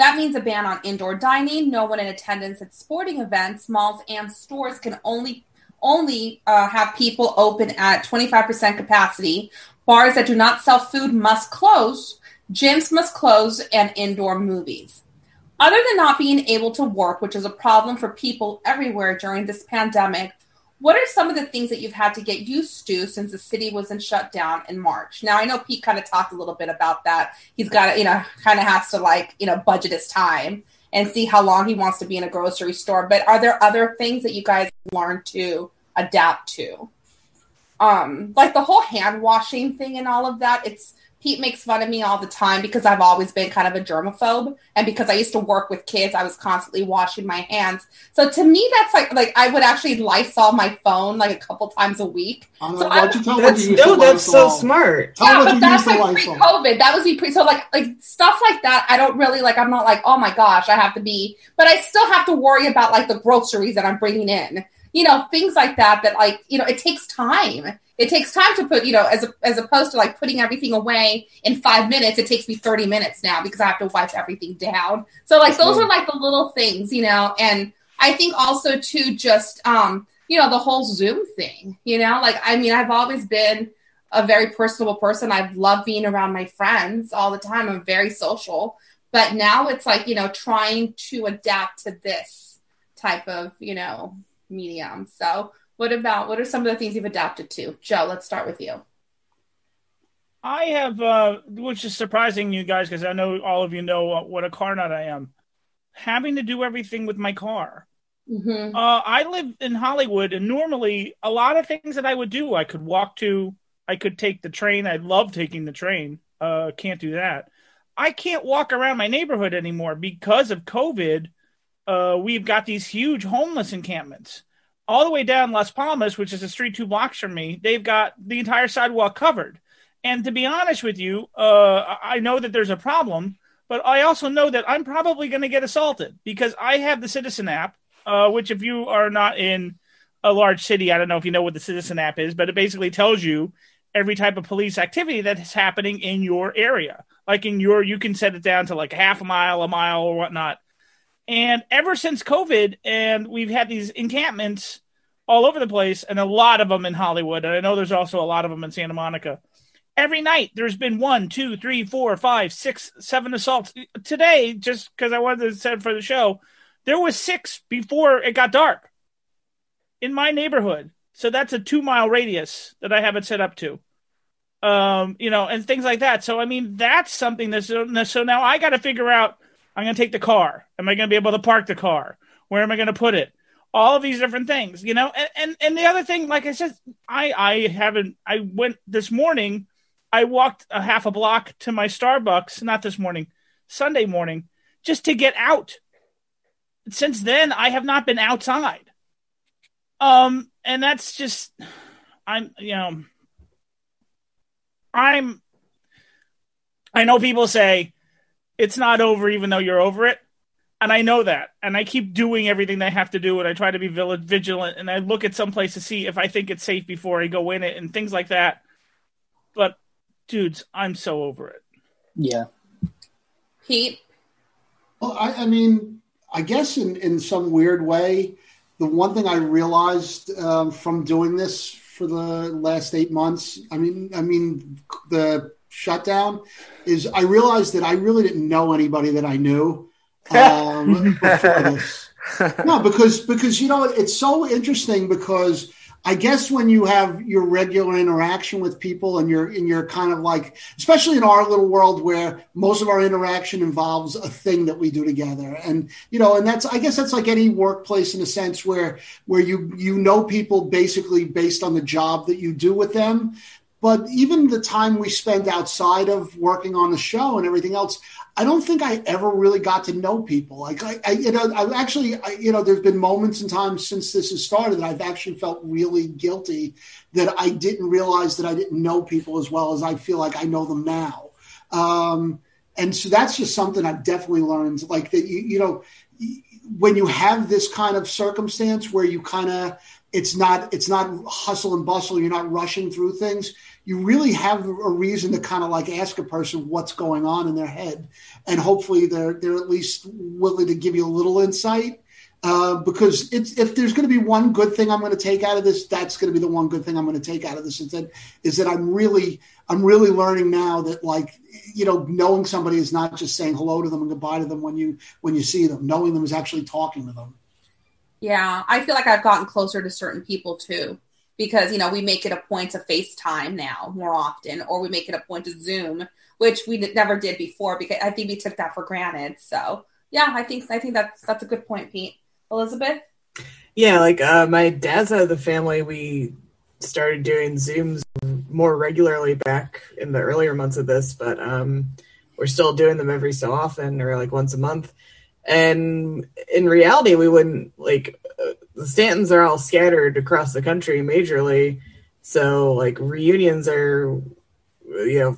that means a ban on indoor dining, no one in attendance at sporting events, malls, and stores can only only uh, have people open at 25% capacity. Bars that do not sell food must close. Gyms must close and indoor movies. Other than not being able to work, which is a problem for people everywhere during this pandemic, what are some of the things that you've had to get used to since the city was in shutdown in March? Now, I know Pete kind of talked a little bit about that. He's got to, you know, kind of has to like, you know, budget his time and see how long he wants to be in a grocery store. But are there other things that you guys learned to adapt to? Um, like the whole hand washing thing and all of that. It's Pete makes fun of me all the time because I've always been kind of a germaphobe, and because I used to work with kids, I was constantly washing my hands. So to me, that's like like I would actually Lysol my phone like a couple times a week. Um, so I, that's, no, that's so smart. Tell yeah, but that's like pre-COVID. That was the pre. So like like stuff like that, I don't really like. I'm not like oh my gosh, I have to be, but I still have to worry about like the groceries that I'm bringing in. You know, things like that. That like you know, it takes time it takes time to put, you know, as a, as opposed to like putting everything away in five minutes, it takes me 30 minutes now because I have to wipe everything down. So like those are like the little things, you know, and I think also too, just, um, you know, the whole Zoom thing, you know, like, I mean, I've always been a very personable person. I've loved being around my friends all the time. I'm very social, but now it's like, you know, trying to adapt to this type of, you know, medium. So what about what are some of the things you've adapted to? Joe, let's start with you. I have, uh, which is surprising you guys because I know all of you know what a car nut I am. Having to do everything with my car. Mm-hmm. Uh, I live in Hollywood, and normally a lot of things that I would do, I could walk to, I could take the train. I love taking the train. Uh, can't do that. I can't walk around my neighborhood anymore because of COVID. Uh, we've got these huge homeless encampments all the way down Las Palmas, which is a street two blocks from me. They've got the entire sidewalk covered. And to be honest with you, uh, I know that there's a problem, but I also know that I'm probably going to get assaulted because I have the Citizen app, uh, which if you are not in a large city, I don't know if you know what the Citizen app is, but it basically tells you every type of police activity that is happening in your area. Like in your, you can set it down to like half a mile, a mile, or whatnot. And ever since COVID, and we've had these encampments all over the place, and a lot of them in Hollywood, and I know there's also a lot of them in Santa Monica. Every night there's been one, two, three, four, five, six, seven assaults. Today, just because I wanted to say for the show, there was six before it got dark in my neighborhood. So that's a two mile radius that I have it set up to. Um, you know, and things like that. So I mean, that's something that's so now I got to figure out. I'm going to take the car. Am I going to be able to park the car? Where am I going to put it? All of these different things, you know. And, and and the other thing, like I said, I I haven't. I went this morning. I walked a half a block to my Starbucks. Not this morning, Sunday morning, just to get out. Since then, I have not been outside. Um, and that's just, I'm, you know, I'm, I know people say it's not over even though you're over it. And I know that. And I keep doing everything they have to do. And I try to be vigilant. And I look at some place to see if I think it's safe before I go in it and things like that. But, dudes, I'm so over it. Yeah. Pete? Well, I, I mean, I guess in, in some weird way, the one thing I realized um, from doing this for the last eight months, I mean, I mean, the shutdown is I realized that I really didn't know anybody that I knew um. No, because because you know it's so interesting because I guess when you have your regular interaction with people and you're and you're kind of like, especially in our little world where most of our interaction involves a thing that we do together, and you know, and that's I guess that's like any workplace in a sense where where you you know people basically based on the job that you do with them. But even the time we spend outside of working on the show and everything else, I don't think I ever really got to know people. Like I, I you know, I've actually, I, you know, there's been moments and times since this has started that I've actually felt really guilty that I didn't realize that I didn't know people as well as I feel like I know them now. Um, and so that's just something I've definitely learned. Like that, you, you know, when you have this kind of circumstance where you kind of, it's not, it's not hustle and bustle. You're not rushing through things you really have a reason to kind of like ask a person what's going on in their head, and hopefully they're they're at least willing to give you a little insight. Uh, because if there's going to be one good thing I'm going to take out of this, that's going to be the one good thing I'm going to take out of this. Is that is that I'm really I'm really learning now that like you know knowing somebody is not just saying hello to them and goodbye to them when you when you see them. Knowing them is actually talking to them. Yeah, I feel like I've gotten closer to certain people too because you know we make it a point to FaceTime now more often, or we make it a point to Zoom, which we never did before because I think we took that for granted. So yeah, I think I think that's that's a good point, Pete. Elizabeth. Yeah, like uh, my dad's of the family, we started doing Zooms more regularly back in the earlier months of this, but um, we're still doing them every so often or like once a month. And in reality, we wouldn't like the Stantons are all scattered across the country majorly. So like reunions are, you know,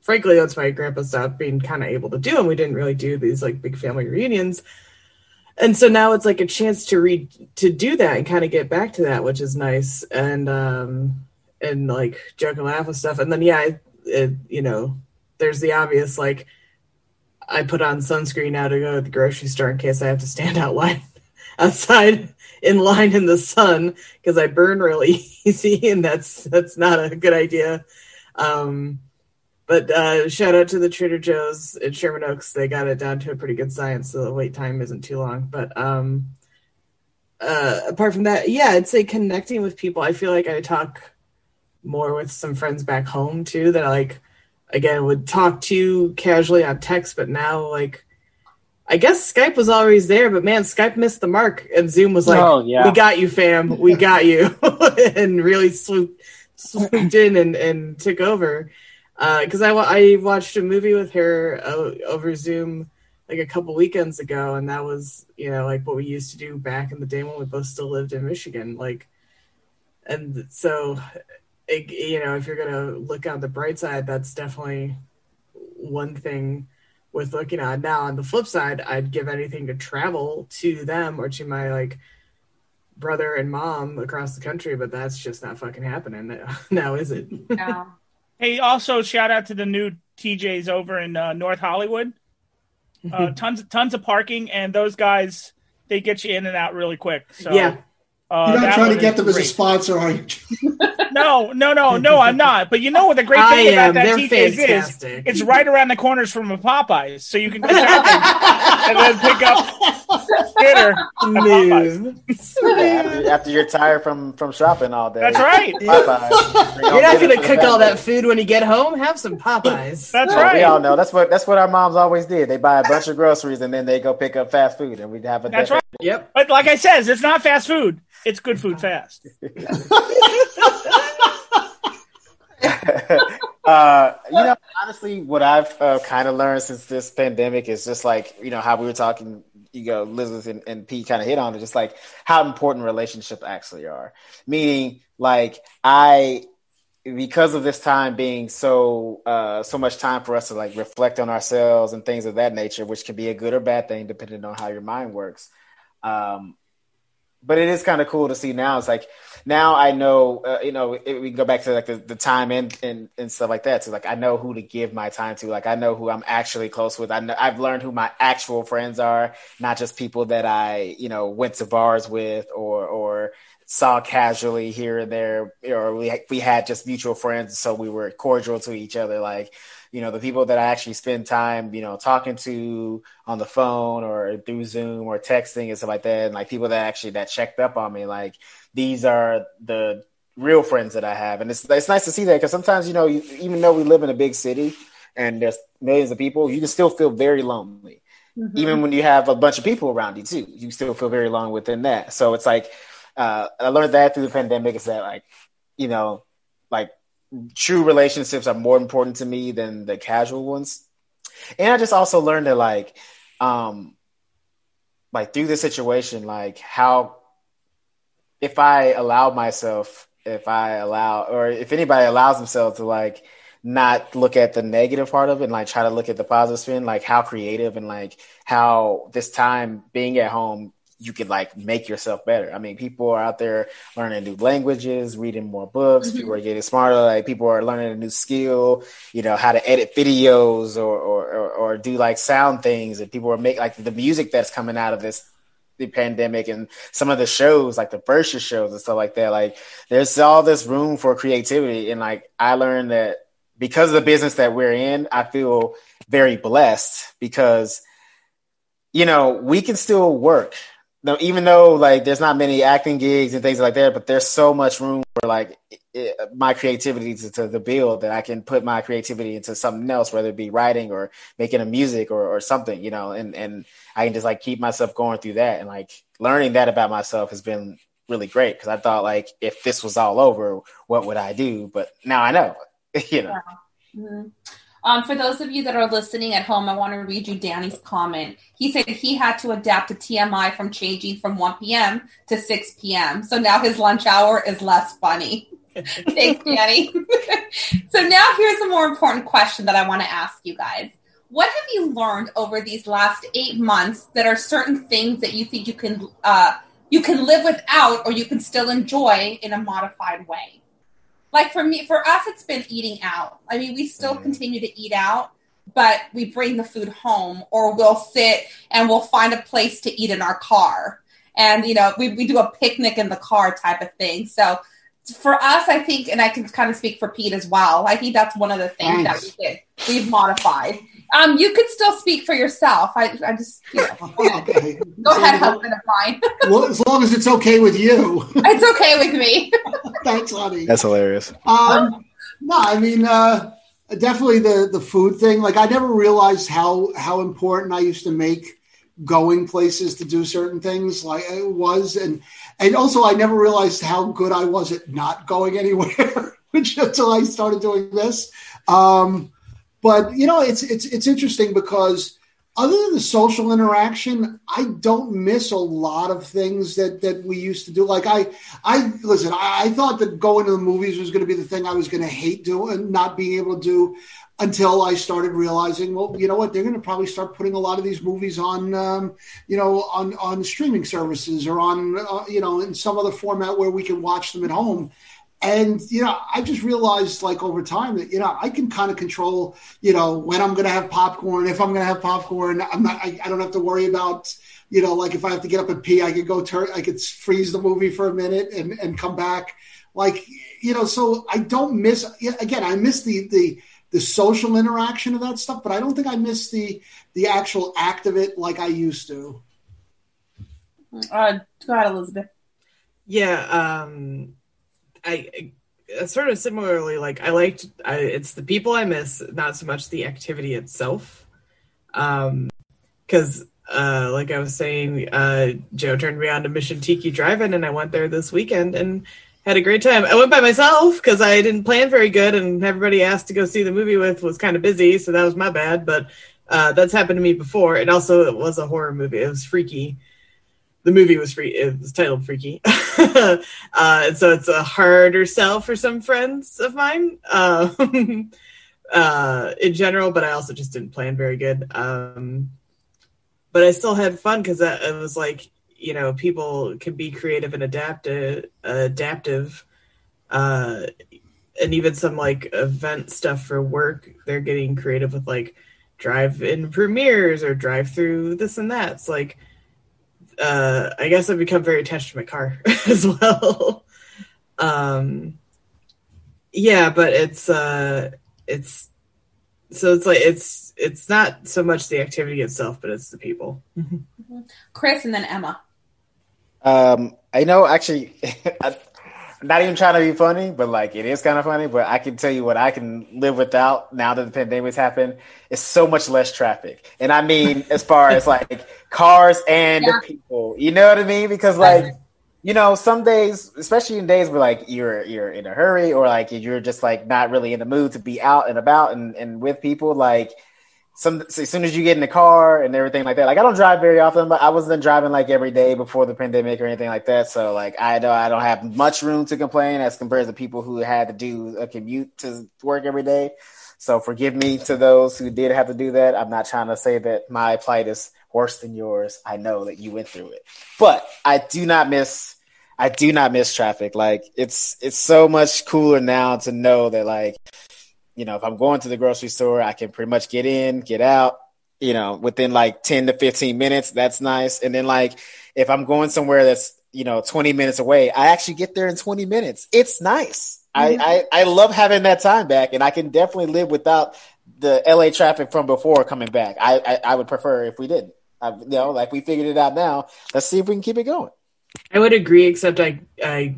frankly, once my grandpa stopped being kind of able to do them, we didn't really do these like big family reunions. And so now it's like a chance to read to do that and kind of get back to that, which is nice. And um and like joke and laugh with stuff. And then yeah, it, it, you know, there's the obvious like I put on sunscreen now to go to the grocery store in case I have to stand out line outside in line in the sun because I burn really easy, and that's that's not a good idea. Um, but uh, shout out to the Trader Joe's at Sherman Oaks; they got it down to a pretty good science, so the wait time isn't too long. But um, uh, apart from that, yeah, I'd say connecting with people. I feel like I talk more with some friends back home too that I like again would talk to casually on text, but now like I guess Skype was always there, but man, Skype missed the mark, and Zoom was like, oh, yeah. "We got you, fam. We got you," and really swooped swooped in and and took over. because I, I watched a movie with her uh, over Zoom like a couple weekends ago, and that was you know like what we used to do back in the day when we both still lived in Michigan. Like, and so it, you know if you're gonna look on the bright side, that's definitely one thing worth looking at. Now on the flip side, I'd give anything to travel to them or to my like brother and mom across the country, but that's just not fucking happening now, is it? Yeah. Hey, also shout out to the new TJs over in uh, North Hollywood. Uh, tons, tons of parking, and those guys they get you in and out really quick. So Yeah. uh, You're not trying to get is them as a sponsor, are you? No, no, no, no, I'm not. But you know what the great I thing about am. that They're TJ's fantastic. is? It's right around the corners from a Popeyes, so you can go shopping and then pick up dinner at Popeyes. Move. Yeah, after, after you're tired from from shopping all day. That's right. Popeyes. You're not gonna cook all that food when you get home. Have some Popeyes. That's Oh, We all right. know that's what that's what our moms always did. They buy a bunch of groceries and then they go pick up fast food, and we'd have a That's right. Yep. But like I said, it's not fast food. It's good food fast. uh, you know, honestly, what I've uh, kind of learned since this pandemic is just like you know how we were talking. You know, Elizabeth and, and Pete kind of hit on it, just like how important relationships actually are. Meaning, like I, because of this time being so uh, so much time for us to like reflect on ourselves and things of that nature, which can be a good or bad thing depending on how your mind works. Um, but it is kind of cool to see now. It's like now I know, uh, you know, it, we can go back to like the, the time and, and and stuff like that. So like I know who to give my time to. Like I know who I'm actually close with. I know I've learned who my actual friends are, not just people that I you know went to bars with or or saw casually here and there, or we we had just mutual friends, so we were cordial to each other. Like you know the people that I actually spend time, you know, talking to on the phone or through Zoom or texting and stuff like that, and like people that actually that checked up on me, like these are the real friends that I have, and it's it's nice to see that because sometimes you know you, even though we live in a big city and there's millions of people, you can still feel very lonely. Even when you have a bunch of people around you too, you still feel very lonely within that. So it's like uh, I learned that through the pandemic is that like you know like true relationships are more important to me than the casual ones. And I just also learned that like um like through this situation, like how if I allow myself, if I allow or if anybody allows themselves to like not look at the negative part of it and like try to look at the positive spin, like how creative and like how this time being at home you could like make yourself better. I mean, people are out there learning new languages, reading more books. Mm-hmm. People are getting smarter. Like people are learning a new skill, you know, how to edit videos or or or, or do like sound things. And people are make like the music that's coming out of this the pandemic and some of the shows like the versus shows and stuff like that. Like there's all this room for creativity, and like I learned that because of the business that we're in, I feel very blessed because you know we can still work no, even though like there's not many acting gigs and things like that, but there's so much room for like it, my creativity to, to, to build that I can put my creativity into something else, whether it be writing or making a music or, or something, you know, and, and I can just like keep myself going through that. And like learning that about myself has been really great because I thought like if this was all over, what would I do? But now I know, you know. Mhm. Um, for those of you that are listening at home, I want to read you Danny's comment. He said he had to adapt to TMI from changing from 1 p.m. to 6 p.m. So now his lunch hour is less funny. Thanks, Danny. so now here's a more important question that I want to ask you guys. What have you learned over these last eight months that are certain things that you think you can uh, you can live without or you can still enjoy in a modified way? Like for me for us it's been eating out. I mean we still mm-hmm. continue to eat out but we bring the food home or we'll sit and we'll find a place to eat in our car. And you know we, we do a picnic in the car type of thing. So for us i think and i can kind of speak for pete as well i think that's one of the things that we did. We've modified um, you could still speak for yourself i, I just you know okay. go ahead husband of mine Well, as long as it's okay with you. it's okay with me Thanks, honey. That's hilarious. Um, no, I mean, uh, definitely the the food thing. Like, I never realized how how important I used to make going places to do certain things. Like it was, and and also I never realized how good I was at not going anywhere. which until I started doing this. Um, but you know, it's it's it's interesting because other than the social interaction, I don't miss a lot of things that that we used to do. Like I, I listen. I, I thought that going to the movies was going to be the thing I was going to hate doing, not being able to do until I started realizing, well, you know what, they're going to probably start putting a lot of these movies on, um, you know, on on streaming services or on, uh, you know, in some other format where we can watch them at home. And you know, I just realized, like over time, that you know, I can kind of control, you know, when I'm going to have popcorn. If I'm going to have popcorn, I'm not. I, I, don't have to worry about, you know, like if I have to get up and pee, I could go turn. I could freeze the movie for a minute and and come back. Like you know, so I don't miss. Again, I miss the the the social interaction of that stuff, but I don't think I miss the the actual act of it like I used to. Uh, go ahead, Elizabeth. Yeah, um, I, I sort of similarly like I liked. I, it's the people I miss, not so much the activity itself. Um, because uh, like I was saying, uh, Joe turned me on to Mission Tiki Drive-In, and I went there this weekend, and had a great time. I went by myself because I didn't plan very good, and everybody asked to go see the movie with was kind of busy, so that was my bad. But uh, that's happened to me before, and also it was a horror movie. It was freaky. The movie was free. It was titled Freaky, uh, so it's a harder sell for some friends of mine um, uh, in general. But I also just didn't plan very good. Um, but I still had fun because it was like you know people can be creative and adaptive adaptive uh and even some like event stuff for work they're getting creative with like drive in premieres or drive through this and that it's like uh i guess i've become very attached to my car as well. Um yeah but it's uh it's so it's like it's it's not so much the activity itself but it's the people. Chris and then emma. Um, I know actually, I'm not even trying to be funny, but like it is kind of funny. But I can tell you what I can live without now that the pandemic's happened. It's so much less traffic, and I mean as far as like cars and yeah. people. You know what I mean? Because like. You know, some days, especially in days where like you're you're in a hurry or like you're just like not really in the mood to be out and about and, and with people, like some as soon as you get in the car and everything like that. Like I don't drive very often, but I wasn't driving like every day before the pandemic or anything like that. So like I know I don't have much room to complain as compared to people who had to do a commute to work every day. So forgive me to those who did have to do that. I'm not trying to say that my plight is worse than yours. I know that you went through it. But I do not miss I do not miss traffic. Like it's it's so much cooler now to know that like you know, if I'm going to the grocery store, I can pretty much get in, get out, you know, within like 10 to 15 minutes. That's nice. And then like if I'm going somewhere that's, you know, 20 minutes away, I actually get there in 20 minutes. It's nice. Mm-hmm. I, I, I love having that time back and I can definitely live without the LA traffic from before coming back. I, I, I would prefer if we didn't. I, you know, like we figured it out now. Let's see if we can keep it going. I would agree, except I I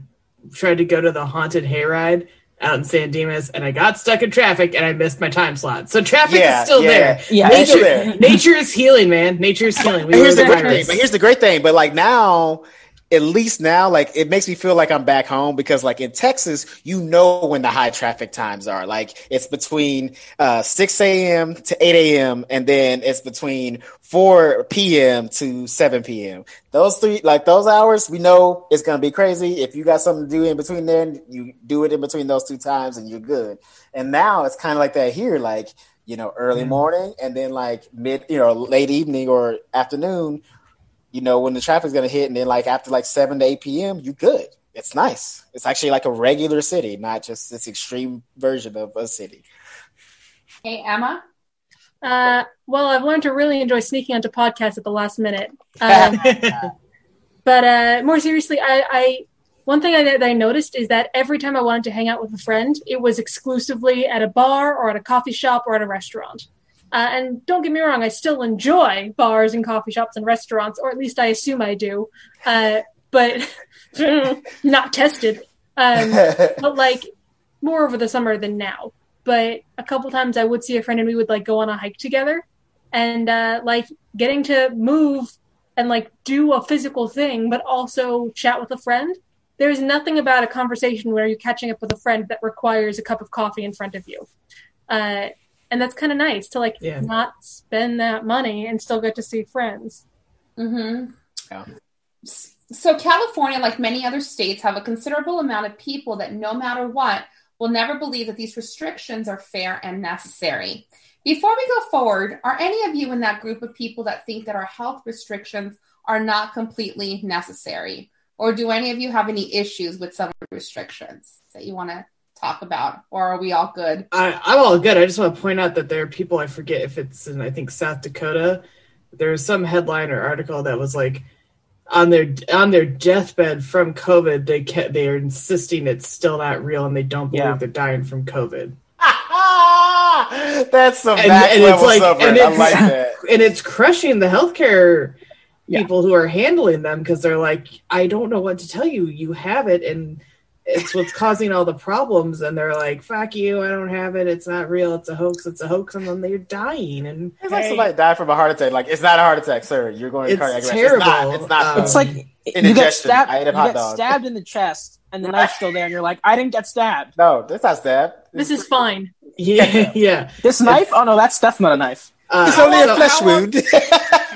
tried to go to the haunted hayride out in San Dimas and I got stuck in traffic and I missed my time slot. So traffic yeah, is still yeah, there. Yeah, nature, there. nature is healing, man. Nature is healing. We here's the great thing. But here's the great thing. But like now, at least now, like it makes me feel like I'm back home because, like in Texas, you know when the high traffic times are. Like it's between uh, 6 a.m. to 8 a.m. and then it's between 4 p.m. to 7 p.m. Those three, like those hours, we know it's gonna be crazy. If you got something to do in between then, you do it in between those two times, and you're good. And now it's kind of like that here, like you know, early mm. morning and then like mid, you know, late evening or afternoon you know, when the traffic's gonna hit, and then like after like seven to eight p.m., you good. It's nice. It's actually like a regular city, not just this extreme version of a city. Hey, Emma. Uh, well, I've learned to really enjoy sneaking onto podcasts at the last minute. Um, but uh, more seriously, I, I one thing I, that I noticed is that every time I wanted to hang out with a friend, it was exclusively at a bar or at a coffee shop or at a restaurant. Uh, and don't get me wrong, I still enjoy bars and coffee shops and restaurants, or at least I assume I do. Uh, but not tested. Um, but like more over the summer than now. But a couple times I would see a friend and we would like go on a hike together, and uh, like getting to move and like do a physical thing, but also chat with a friend there's nothing about a conversation where you're catching up with a friend that requires a cup of coffee in front of you. Uh, and that's kind of nice to like Yeah. not spend that money and still get to see friends. Mm-hmm. Yeah. So, California, like many other states, have a considerable amount of people that, no matter what, will never believe that these restrictions are fair and necessary. Before we go forward, are any of you in that group of people that think that our health restrictions are not completely necessary? Or do any of you have any issues with some of the restrictions that you want to talk about? Or are we all good? I, I'm all good. I just want to point out that there are people I forget if it's in I think South Dakota. There was some headline or article that was like on their on their deathbed from COVID, they kept they are insisting it's still not real and they don't believe Yeah. they're dying from COVID. That's some And- max and it's like- subvert. and I it's- like that. And it's crushing the healthcare Yeah. people who are handling them because they're like, I don't know what to tell you. You have it and it's what's causing all the problems and they're like, fuck you, I don't have it, it's not real, it's a hoax, it's a hoax, and then they're dying and It's like somebody died from a heart attack. Like it's not a heart attack, sir. You're going to It's cardiac arrest. terrible. It's not. It's not. Um, It's like you get stabbed. I ate a you hot get dog. stabbed in the chest, and the knife's still there, and you're like, I didn't get stabbed. no, that's not stabbed This is fine. yeah, yeah. This knife? Oh no, that's that's not a knife. Uh, It's only a flesh wound.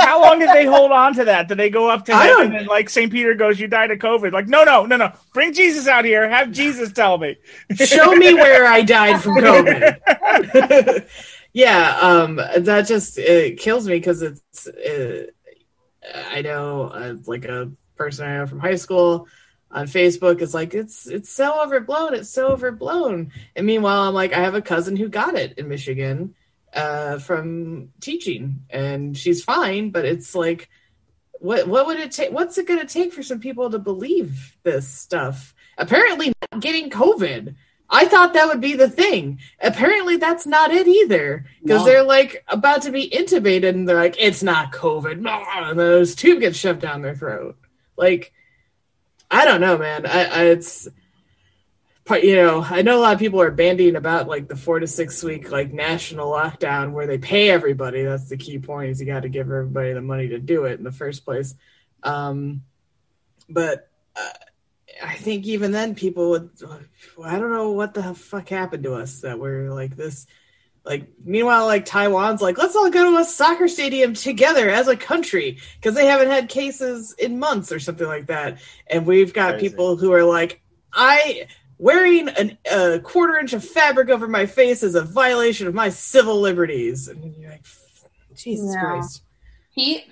How long did they hold on to that? Did they go up to heaven and like St. Peter goes, "You died of COVID"? Like, no, no, no, no. Bring Jesus out here. Have Jesus tell me. show me where I died from COVID. yeah, um, that just it kills me because it's. Uh, I know, uh, like a person I know from high school on Facebook is like, it's it's so overblown, it's so overblown. And meanwhile, I'm like, I have a cousin who got it in Michigan uh, from teaching, and she's fine, but it's like. What what would it take? What's it going to take for some people to believe this stuff? Apparently, not getting COVID. I thought that would be the thing. Apparently, that's not it either. Because No. they're like about to be intubated, and they're like, "It's not COVID," and those tube gets shoved down their throat. Like, I don't know, man. I, I it's you know, I know a lot of people are bandying about like the four to six week like national lockdown where they pay everybody. That's the key point is you got to give everybody the money to do it in the first place. Um, but uh, I think even then people would, I don't know what the fuck happened to us that we're like this. Like, meanwhile, like Taiwan's like, let's all go to a soccer stadium together as a country because they haven't had cases in months or something like that. And we've got Crazy. people who are like, I wearing an, a quarter inch of fabric over my face is a violation of my civil liberties. And you're like, Jesus Yeah. Christ. Pete?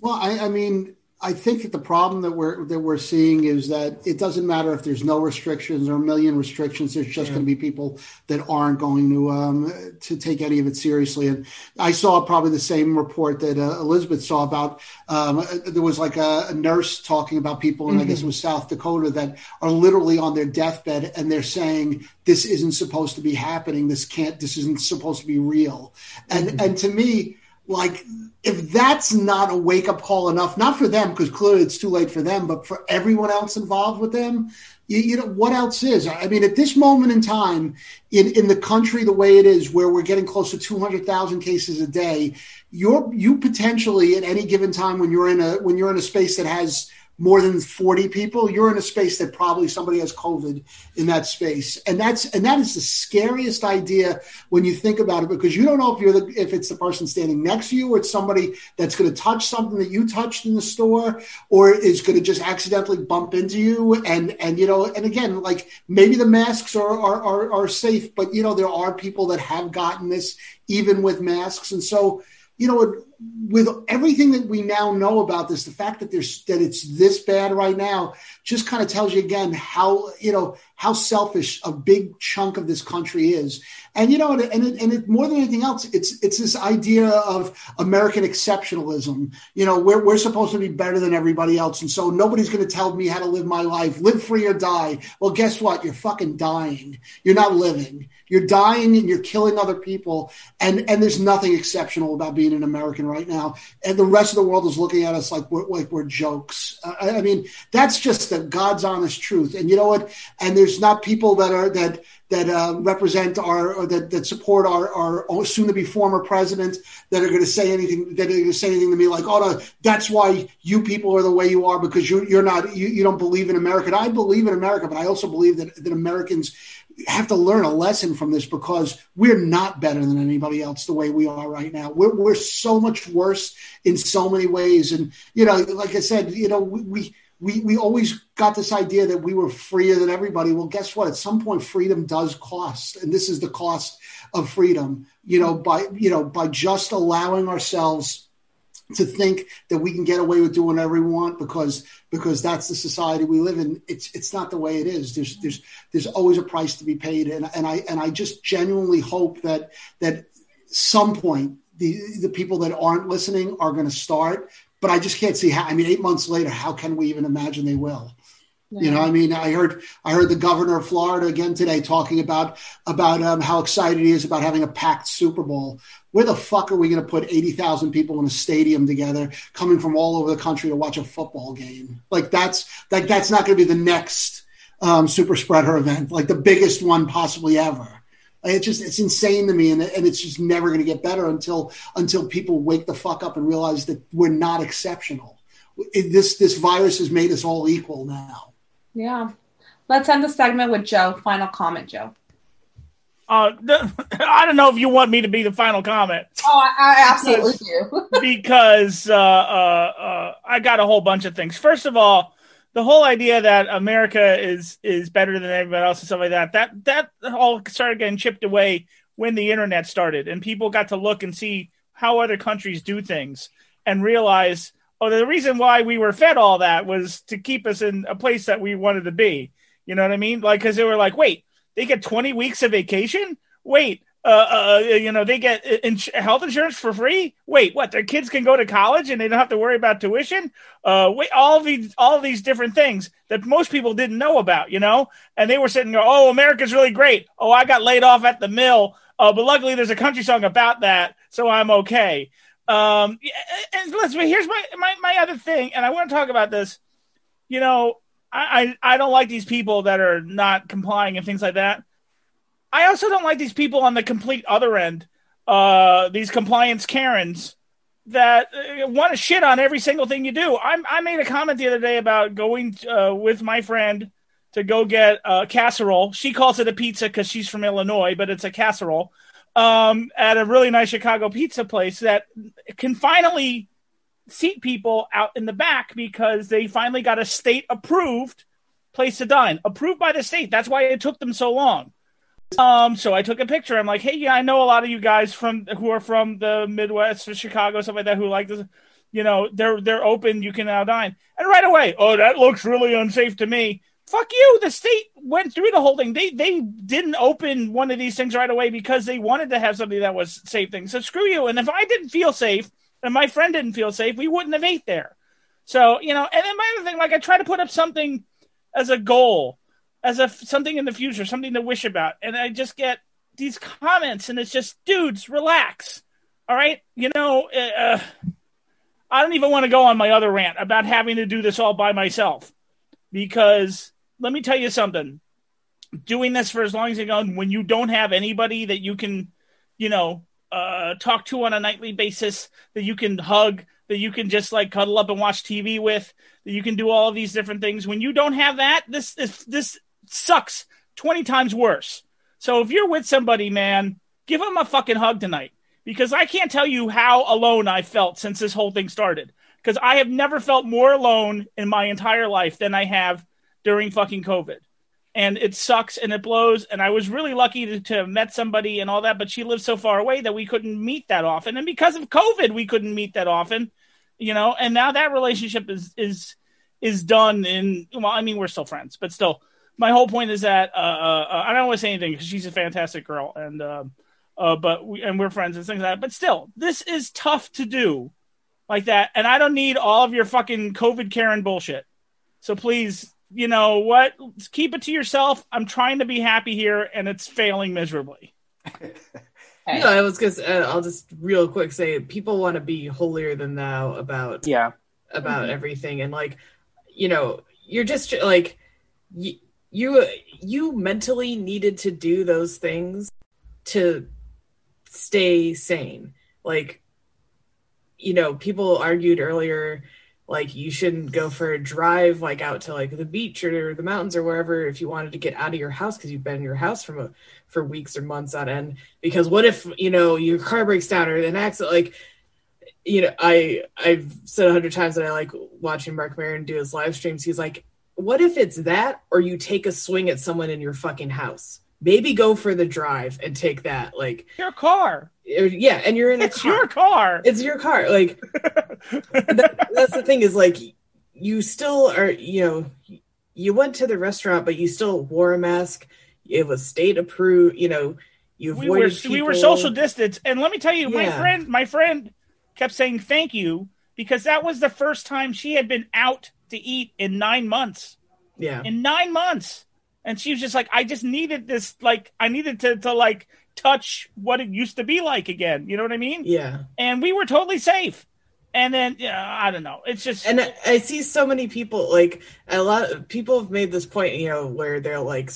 Well, I, I mean, I think that the problem that we're that we're seeing is that it doesn't matter if there's no restrictions or a million restrictions. There's just going to be people that aren't going to um, to take any of it seriously. And I saw probably the same report that uh, Elizabeth saw about. Um, there was like a, a nurse talking about people, and I guess it was South Dakota that are literally on their deathbed, and they're saying this isn't supposed to be happening. This can't. This isn't supposed to be real. And and to me like if that's not a wake up call enough, not for them because clearly it's too late for them, but for everyone else involved with them, you, you know what else is? I mean, at this moment in time, in in the country the way it is, where we're getting close to two hundred thousand cases a day, you're you potentially at any given time when you're in a when you're in a space that has more than 40 people you're in a space that probably somebody has covid in that space. And that's and that is the scariest idea when you think about it because you don't know if you're the if it's the person standing next to you or it's somebody that's going to touch something that you touched in the store or is going to just accidentally bump into you. And and you know and again like maybe the masks are are are, are safe but you know there are people that have gotten this even with masks. And so you know with everything that we now know about this the fact that there's that it's this bad right now just kind of tells you again how you know how selfish a big chunk of this country is. And you know and, and, it, and it, more than anything else it's it's this idea of american exceptionalism. You know we're, we're supposed to be better than everybody else. And so nobody's going to tell me how to live my life live free or die. Well guess what? You're fucking dying. You're not living. You're dying and you're killing other people. And and there's nothing exceptional about being an american right now and the rest of the world is looking at us like we're like we're jokes. I, I mean that's just the god's honest truth. And you know what? And there's not people that are that that uh, represent our or that, that support our, our soon to be former president that are going to say anything that are going to say anything to me like, oh, no, that's why you people are the way you are because you, you're not you, you don't believe in America. And I believe in America, but I also believe that that Americans have to learn a lesson from this because we're not better than anybody else the way we are right now. We're, we're so much worse in so many ways. And, you know, like I said, you know, we, we, we always got this idea that we were freer than everybody. Well, guess what? At some point, freedom does cost. And this is the cost of freedom, you know, by, you know, by just allowing ourselves to think that we can get away with doing whatever we want because because that's the society we live in. It's it's not the way it is. There's there's there's always a price to be paid, and and I and I just genuinely hope that that some point the the people that aren't listening are going to start. But I just can't see how. I mean, eight months later, how can we even imagine they will? Yeah. You know, I mean, I heard I heard the governor of Florida again today talking about about um, how excited he is about having a packed Super Bowl where the fuck are we going to put 80,000 people in a stadium together coming from all over the country to watch a football game? Like that's like that's not going to be the next um, super spreader event, like the biggest one possibly ever. It just it's insane to me, and, and it's just never going to get better until until people wake the fuck up and realize that we're not exceptional. It, this this virus has made us all equal now. Yeah, let's end the segment with Joe. Final comment, Joe. Uh, I don't know if you want me to be the final comment. Oh, I, I absolutely because, do. because uh, uh, uh, I got a whole bunch of things. First of all, the whole idea that America is is better than everybody else and stuff like that that that all started getting chipped away when the internet started and people got to look and see how other countries do things and realize oh the reason why we were fed all that was to keep us in a place that we wanted to be. You know what I mean? Like because they were like, wait they get 20 weeks of vacation? Wait, uh, uh, you know, they get in- health insurance for free. Wait, what? Their kids can go to college and they don't have to worry about tuition. Uh, wait, all these, all these different things that most people didn't know about, you know. And they were sitting there, oh, America's really great. Oh, I got laid off at the mill, uh, but luckily there's a country song about that, so I'm okay. Um, and listen, here's my, my my other thing, and I want to talk about this. You know, I, I, don't like these people that are not complying and things like that. I also don't like these people on the complete other end, uh, these compliance Karens that uh, want to shit on every single thing you do. I, I made a comment the other day about going uh, with my friend to go get a casserole. She calls it a pizza because she's from Illinois, but it's a casserole um, at a really nice Chicago pizza place that can finally seat people out in the back because they finally got a state approved place to dine, approved by the state. That's why it took them so long. Um, so I took a picture. I'm like, hey, yeah, I know a lot of you guys from who are from the Midwest, Chicago, stuff like that, who like this. You know, they're they're open. You can now dine, and right away, oh, that looks really unsafe to me. Fuck you. The state went through the whole thing. They they didn't open one of these things right away because they wanted to have something that was safe thing. So screw you. And if I didn't feel safe, and my friend didn't feel safe, we wouldn't have ate there. So, you know, and then my other thing, like I try to put up something as a goal, as a something in the future, something to wish about, and I just get these comments, and it's just, dudes, relax. All right, you know, uh, uh I don't even want to go on my other rant about having to do this all by myself, because let me tell you something. Doing this for as long as you go, when you don't have anybody that you can, you know, uh, talk to on a nightly basis, that you can hug, that you can just like cuddle up and watch TV with, that you can do all of these different things. When you don't have that, this this, this sucks twenty times worse. So if you're with somebody, man, give them a fucking hug tonight because I can't tell you how alone I felt since this whole thing started. Because I have never felt more alone in my entire life than I have during fucking COVID and it sucks and it blows. And I was really lucky to, to have met somebody and all that, but she lives so far away that we couldn't meet that often. And because of COVID, we couldn't meet that often, you know. And now that relationship is is is done. And well, I mean, we're still friends, but still, my whole point is that uh, uh, I don't want to say anything because she's a fantastic girl, and uh, uh, but we, and we're friends and things like that. But still, this is tough to do like that, and I don't need all of your fucking COVID Karen bullshit. So please you know what? Keep it to yourself. I'm trying to be happy here, and it's failing miserably. Hey. No, I was gonna. Uh, I'll just real quick say people want to be holier than thou about yeah about mm-hmm. everything, and like you know, you're just like you, you you mentally needed to do those things to stay sane. Like, you know, people argued earlier like you shouldn't go for a drive like out to like the beach or the mountains or wherever if you wanted to get out of your house because you've been in your house from a, for weeks or months on end. Because what if you know your car breaks down or an accident like you know i i've said a hundred times that i like watching Marc Maron do his live streams. He's like what if it's that or you take a swing at someone in your fucking house maybe go for the drive and take that like Your car. Uh, yeah and you're in a It's car. your car. it's your car like that, that's the thing is like you still are you know you went to the restaurant but you still wore a mask it was state approved you know you we were we were social distance, and let me tell you, my friend, my friend kept saying thank you because that was the first time she had been out to eat in nine months. yeah In nine months, and she was just like, I just needed this, like, I needed to to like touch what it used to be like again. You know what I mean? yeah And we were totally safe. And then, yeah, I don't know. It's just and I, I see so many people like a lot of people have made this point you know where they're like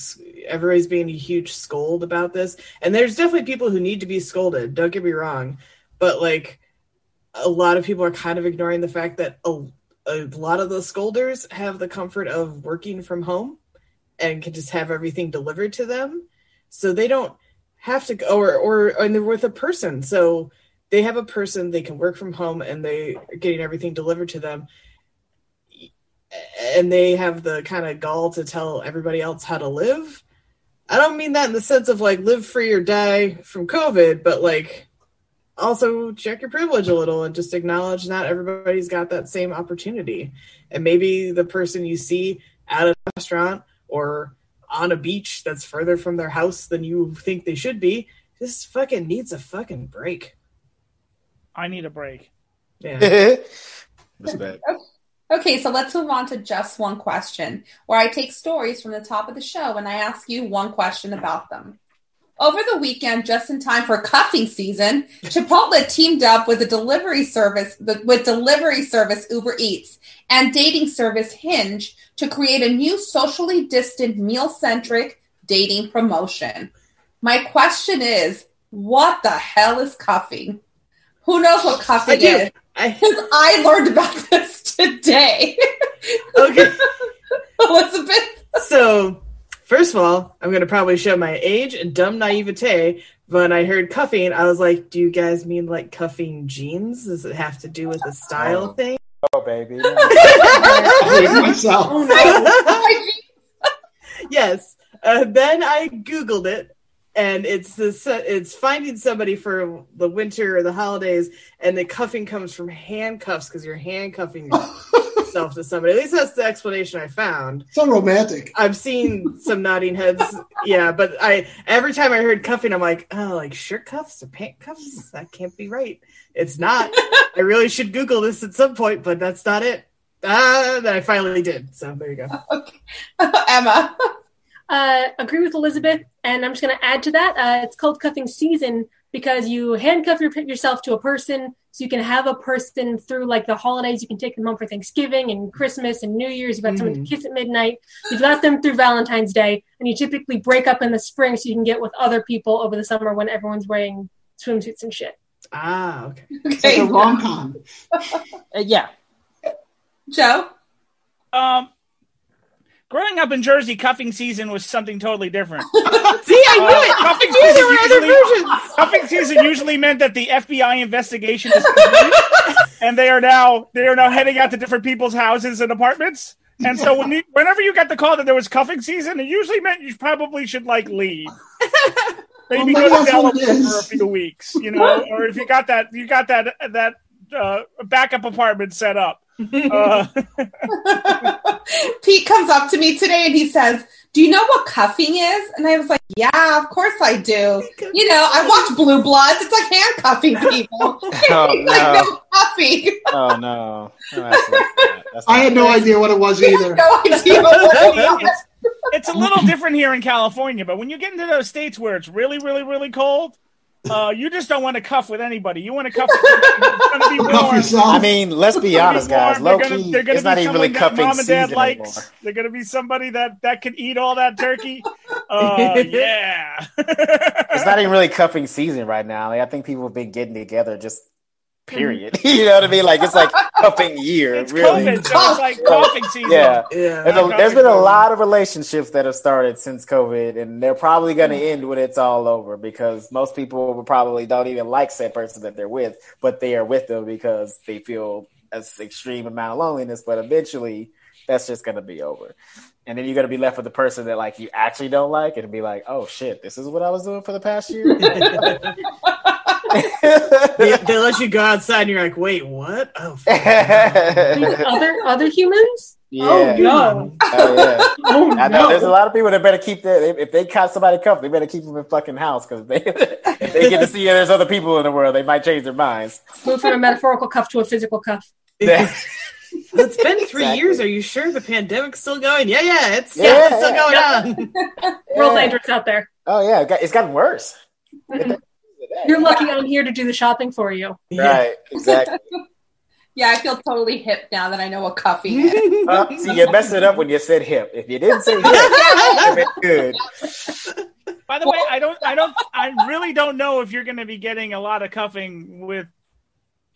everybody's being a huge scold about this and there's definitely people who need to be scolded don't get me wrong but like a lot of people are kind of ignoring the fact that a, a lot of the scolders have the comfort of working from home and can just have everything delivered to them. So they don't have to go or or and they're with a person. So they have a person they can work from home and they are getting everything delivered to them. And they have the kind of gall to tell everybody else how to live. I don't mean that in the sense of like live free or die from covid but like also check your privilege a little and just acknowledge not everybody's got that same opportunity. And maybe the person you see at a restaurant or on a beach that's further from their house than you think they should be just fucking needs a fucking break I need a break. yeah Respect. Okay, so let's move on to just one question, where I take stories from the top of the show and I ask you one question about them. Over the weekend, just in time for cuffing season, Chipotle teamed up with a delivery service with delivery service Uber Eats and dating service Hinge to create a new socially distant meal-centric dating promotion. My question is, what the hell is cuffing? Who knows what I cuffing do. is? I, I learned about this today. okay Elizabeth. So, first of all, I'm going to probably show my age and dumb naivete. When I heard cuffing, I was like, do you guys mean like cuffing jeans? Does it have to do with the style Oh. thing? Oh, baby. I hate myself. yes. Uh, then I Googled it. And it's this. It's finding somebody for the winter or the holidays, and the cuffing comes from handcuffs because you're handcuffing yourself to somebody. At least that's the explanation I found. So romantic. I've seen some nodding heads. Yeah, but I every time I heard cuffing, I'm like, oh, like shirt cuffs or pant cuffs? That can't be right. It's not. I really should Google this at some point, but that's not it. Ah, then I finally did. So there you go. Okay. Emma. Uh, agree with Elizabeth, and I'm just going to add to that. Uh, it's called cuffing season because you handcuff your, yourself to a person, so you can have a person through like the holidays. You can take them home for Thanksgiving and Christmas and New Year's. You've got someone Mhm. to kiss at midnight. You've got them through Valentine's Day, and you typically break up in the spring so you can get with other people over the summer when everyone's wearing swimsuits and shit. Ah, okay. It's like Okay, a rom com. Uh, yeah, Joe. Um, growing up in Jersey, cuffing season was something totally different. See, I knew Uh, it. cuffing knew there were season other versions. Cuffing season usually meant that the FBI investigation is complete, and they are now they are now heading out to different people's houses and apartments. And so when you, whenever you got the call that there was cuffing season, it usually meant you probably should like leave. Maybe Well, go to Delaware for a few weeks, you know, or if you got that you got that that uh, backup apartment set up. Uh, Pete comes up to me today and he says, Do you know what cuffing is? And I was like, Yeah, of course I do. You know, I watch Blue Bloods. It's like handcuffing people. Oh, He's like, no. no cuffing. Oh no, no that's not, that's I had no idea what it was either. no idea what it was. it's, it's a little different here in California, but when you get into those states where it's really, really, really cold, Uh, you just don't want to cuff with anybody. You want to cuff with somebody going to be Cuff warm. yourself. I mean, let's be honest, guys. They're Low gonna- key, they're gonna it's not be even really someone cuffing mom and dad season likes. anymore. They're gonna be somebody that that can eat all that turkey. Uh, yeah. It's not even really cuffing season right now. Like, I think people have been getting together just period. you know what I mean? Like it's like cuffing year. It's really. COVID, so it's like coughing season. Yeah. Yeah. There's, a, there's been a lot of relationships that have started since COVID, and they're probably going to end when it's all over because most people will probably don't even like said person that they're with, but they are with them because they feel an extreme amount of loneliness. But eventually, that's just going to be over, and then you're going to be left with the person that like you actually don't like, and be like, oh shit, this is what I was doing for the past year. they, they let you go outside, and you're like, "Wait, what? Oh, other other humans? yeah. Oh no! Oh, yeah. Oh I know there's a lot of people that better keep their if they caught somebody cuffed, they better keep them in fucking house because they if they get to see there's other people in the world, they might change their minds. Move from a metaphorical cuff to a physical cuff. it's been three Exactly. years. Are you sure the pandemic's still going? Yeah, yeah, it's, yeah, Yeah, it's still yeah. going on. Real Yeah. dangerous out there. Oh yeah, it's gotten worse. You're lucky I'm here to do the shopping for you. Right, exactly. Yeah, I feel totally hip now that I know what cuffing is. Uh, see, you messed it up when you said hip. If you didn't say hip, it good. By the way, I don't, I don't, I really don't know if you're going to be getting a lot of cuffing with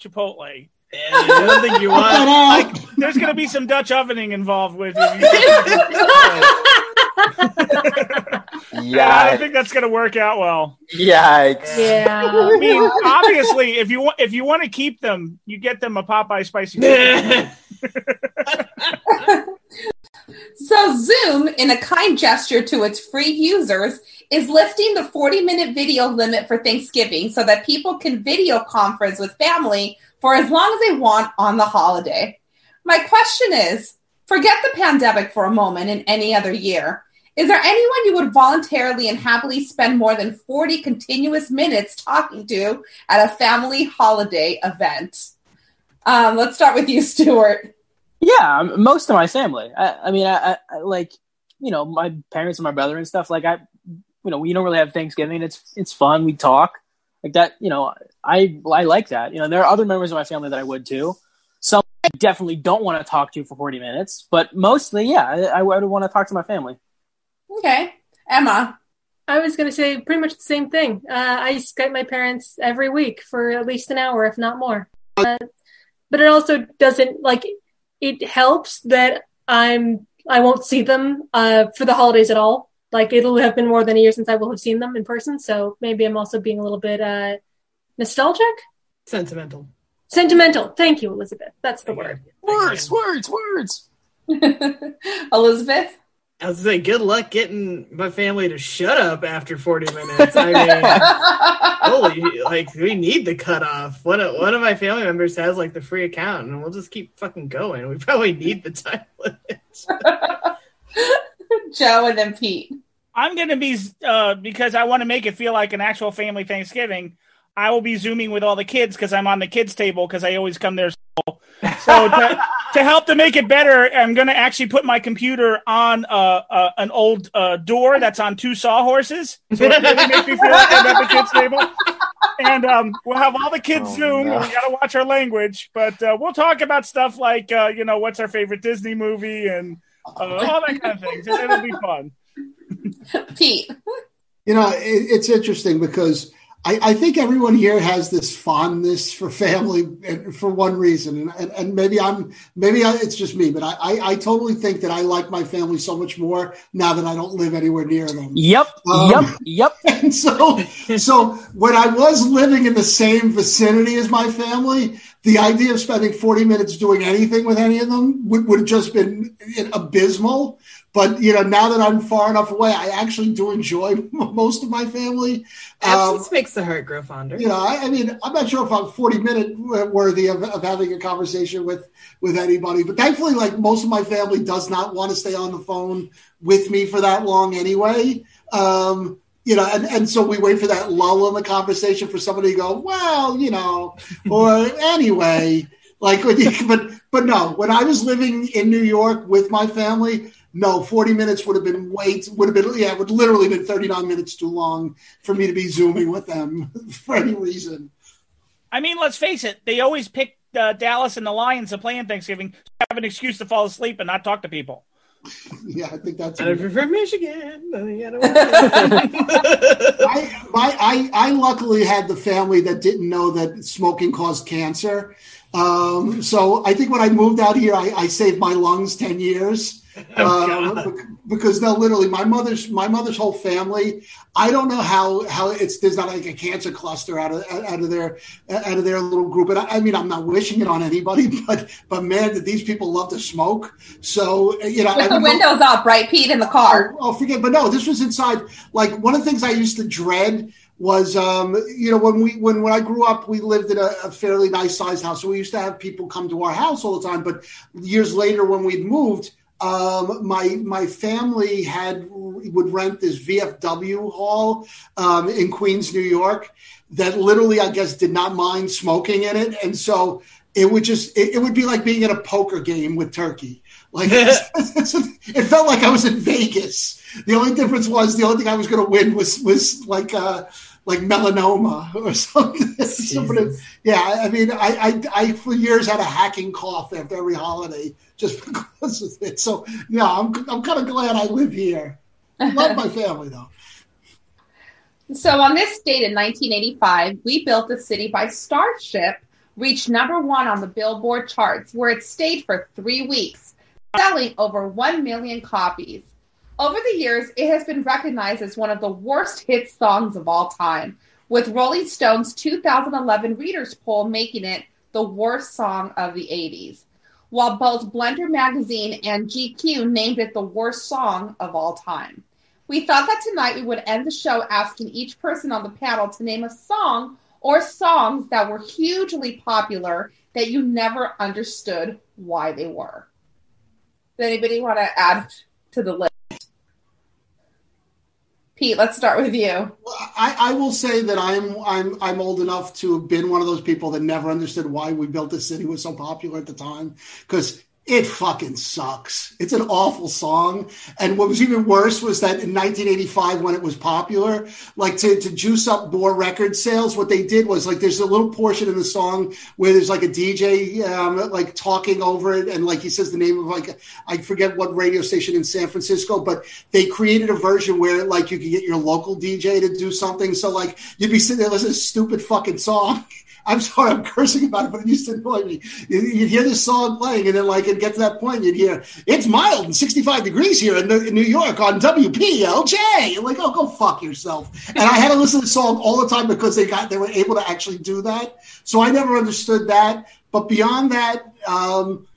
Chipotle. Yeah, I don't think you Cut that want. out. Oh. There's going to be some Dutch ovening involved with you. Yeah, I don't think that's going to work out well. Yikes! Yeah. I mean, obviously, if you want, if you want to keep them, you get them a Popeye spicy. So Zoom, in a kind gesture to its free users, is lifting the 40 minute video limit for Thanksgiving so that people can video conference with family for as long as they want on the holiday. My question is forget the pandemic for a moment in any other year. Is there anyone you would voluntarily and happily spend more than 40 continuous minutes talking to at a family holiday event? Um, let's start with you, Stuart. Yeah, most of my family. I, I mean, I, I, I like you know my parents and my brother and stuff. Like I, you know, we don't really have Thanksgiving. It's it's fun. We talk like that. You know, I I like that. You know, there are other members of my family that I would too. Some I definitely don't want to talk to for forty minutes, but mostly, yeah, I, I would want to talk to my family. Okay. Emma. I was going to say pretty much the same thing. Uh, I Skype my parents every week for at least an hour, if not more. Uh, but it also doesn't like it helps that I'm I won't see them uh, for the holidays at all. Like it'll have been more than a year since I will have seen them in person, so maybe I'm also being a little bit uh, nostalgic, Sentimental. sentimental. Thank you, Elizabeth. That's the word. Words, words, words. Elizabeth? I was say, good luck getting my family to shut up after 40 minutes. I mean, holy, like, we need the cutoff. One of, one of my family members has, like, the free account, and we'll just keep fucking going. We probably need the time limit. Joe and then Pete. I'm going to be uh, because I want to make it feel like an actual family Thanksgiving. I will be zooming with all the kids because I'm on the kids table because I always come there. So, so to, to help to make it better, I'm going to actually put my computer on uh, uh, an old uh, door that's on two sawhorses. So it really makes me feel like I'm at the kids table. And um, we'll have all the kids Oh, zoom. no. We got to watch our language, but uh, we'll talk about stuff like uh, you know what's our favorite Disney movie and uh, all that kind of things. It, it'll be fun. Pete. You know, it, it's interesting because I, I think everyone here has this fondness for family for one reason, and, and, maybe I'm maybe I, it's just me, but I, I, I totally think that I like my family so much more now that I don't live anywhere near them. Yep, Um, yep, yep. And so, so when I was living in the same vicinity as my family, the idea of spending 40 minutes doing anything with any of them would, would have just been abysmal. But, you know, now that I'm far enough away, I actually do enjoy most of my family. Um, Absence makes the heart grow fonder. you know, I, I mean, I'm not sure if I'm 40 minute worthy of, of having a conversation with with anybody, but thankfully, like most of my family does not want to stay on the phone with me for that long anyway. Um, you know, and, and so we wait for that lull in the conversation for somebody to go, well, you know, or anyway, like, when you, but but no, when I was living in New York with my family, no, 40 minutes would have been wait would have been yeah, it would literally been 39 minutes too long for me to be zooming with them for any reason. I mean, let's face it, they always pick uh, Dallas and the Lions to play in Thanksgiving to have an excuse to fall asleep and not talk to people. Yeah, I think that's. And if you're from Michigan, then you know. I, my, I, I luckily had the family that didn't know that smoking caused cancer. Um, so I think when I moved out here, I, I saved my lungs ten years. Oh, Uh, because no, literally, my mother's my mother's whole family. I don't know how how it's there's not like a cancer cluster out of out of their out of their little group. And I, I mean, I'm not wishing it on anybody, but but man, did these people love to smoke. So you know, With the would go- windows up, right, Pete, in the car. Oh, forget, but no, this was inside. Like one of the things I used to dread was, um, you know, when we when when I grew up, we lived in a, a fairly nice sized house, so we used to have people come to our house all the time. But years later, when we'd moved, um, my my family had would rent this VFW hall um, in Queens, New York, that literally, I guess, did not mind smoking in it, and so it would just it, it would be like being at a poker game with turkey. Like it felt like I was in Vegas. The only difference was the only thing I was going to win was was like uh like melanoma or something. Somebody- yeah, I mean, I, I I for years had a hacking cough after every holiday just because of it. So yeah, I'm I'm kind of glad I live here. Love my family though. So on this date in 1985, We Built the City by Starship reached number one on the Billboard charts, where it stayed for three weeks, selling over 1 million copies. Over the years, it has been recognized as one of the worst hit songs of all time, with Rolling Stone's 2011 Readers Poll making it the worst song of the 80s, while both Blender Magazine and GQ named it the worst song of all time. We thought that tonight we would end the show asking each person on the panel to name a song or songs that were hugely popular that you never understood why they were. Does anybody want to add to the list? Pete, let's start with you. I, I will say that I'm I'm I'm old enough to have been one of those people that never understood why we built this city was so popular at the time because it fucking sucks. It's an awful song. And what was even worse was that in 1985, when it was popular, like to, to juice up more record sales, what they did was like there's a little portion in the song where there's like a DJ um, like talking over it, and like he says the name of like I forget what radio station in San Francisco, but they created a version where like you could get your local DJ to do something. So like you'd be sitting there listening to stupid fucking song. I'm sorry, I'm cursing about it, but it used to annoy me. You- You'd hear this song playing, and then like it get to that point, you'd hear it's mild and 65 degrees here in, New York on WPLJ. You're like, oh, go fuck yourself. And I had to listen to the song all the time because they got they were able to actually do that. So I never understood that. But beyond that, um,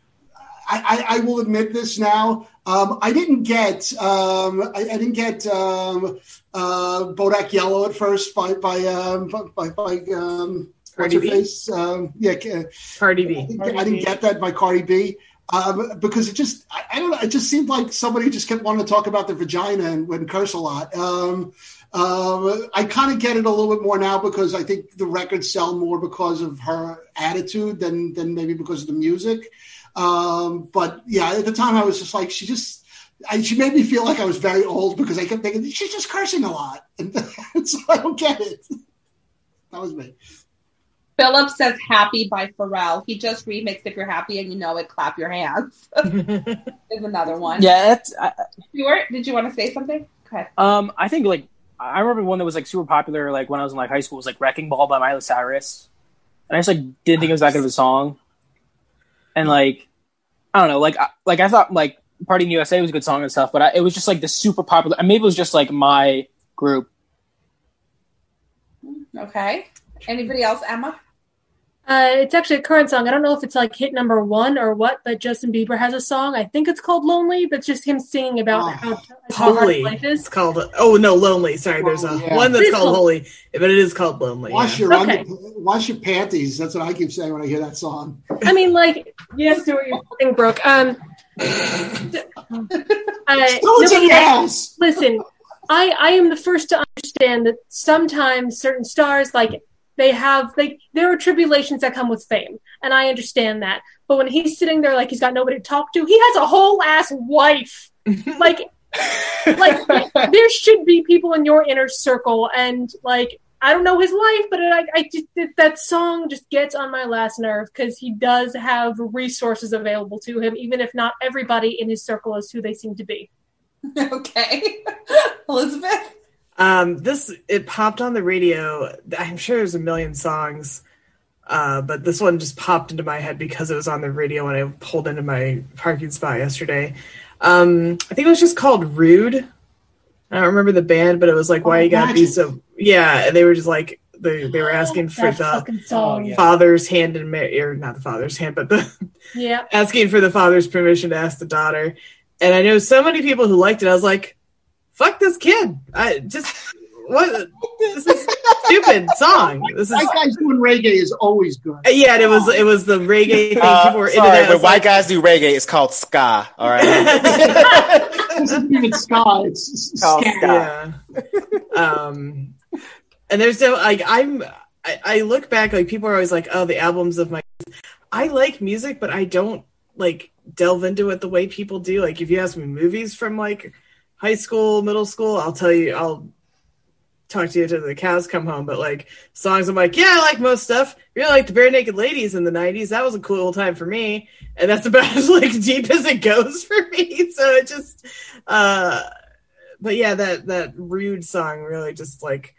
I, I, I will admit this now. Um, I didn't get um, I, I didn't get um, uh, Bodak Yellow at first by by um, by, by what's Cardi her B? face? Um, yeah, Cardi I B. didn't, get- I didn't get that by Cardi B um, because it just I, I don't know. It just seemed like somebody just kept wanting to talk about their vagina and, and curse a lot. Um, um, I kind of get it a little bit more now because I think the records sell more because of her attitude than than maybe because of the music. Um, but yeah, at the time I was just like, she just. I, she made me feel like I was very old because I kept thinking she's just cursing a lot, and so I don't get it. That was me. Philip says Happy by Pharrell. He just remixed If You're Happy and You Know It, Clap Your Hands. is another one. Yeah, that's, I, Stuart, did you want to say something? Go ahead. um, I think like I remember one that was like super popular, like when I was in like high school, was like "Wrecking Ball" by Miley Cyrus, and I just like didn't think it was that good of a song, and like I don't know, like I, like I thought like "Party in the USA" was a good song and stuff, but I, it was just like the super popular. and Maybe it was just like my group. Okay. Anybody else, Emma? Uh, it's actually a current song. I don't know if it's like hit number one or what, but Justin Bieber has a song. I think it's called "Lonely," but it's just him singing about Oh. how, how hard Holy. life It's is. called. Oh no, lonely. Sorry, there's a yeah. one that's called called- Holy, but it is called Lonely. Wash yeah. your Okay. under, wash your panties. That's what I keep saying when I hear that song. I mean, like, yes, Stuart, your thing broke. Um, uh, Go no, to but your like, house. listen, I I am the first to understand that sometimes certain stars like they have like there are tribulations that come with fame, and I understand that. But when he's sitting there like he's got nobody to talk to, he has a whole ass wife like like there should be people in your inner circle and like I don't know his life, but I, I just that song just gets on my last nerve because he does have resources available to him, even if not everybody in his circle is who they seem to be. Okay, Elizabeth. Um, this it popped on the radio. I'm sure there's a million songs, uh, but this one just popped into my head because it was on the radio when I pulled into my parking spot yesterday. Um, I think it was just called "Rude." I don't remember the band, but it was like, "Why you gotta be so?" Yeah, and they were just like they they were asking for That the song. Oh, father's hand in ma- or not the father's hand, but the Yeah. asking for the father's permission to ask the daughter. And I know so many people who liked it. I was like, "Fuck this kid! I just what? This is stupid song. This is White guys doing reggae is always good. yeah." And it was it was the reggae thing. Uh, people were into sorry, that. When white like- guys do reggae, it's called ska. All right. It isn't even ska. It's ska. ska. yeah. um, and there's no like I'm. I, I look back like people are always like, "Oh, the albums of my." I like music, but I don't like delve into it the way people do. Like if you ask me movies from like high school, middle school, I'll tell you. I'll talk to you till the cows come home. But like songs, I'm like, yeah, I like most stuff. Really like the Barenaked Ladies in the '90s. That was a cool time for me, and that's about as like deep as it goes for me. So it just. uh but yeah, that that rude song really just like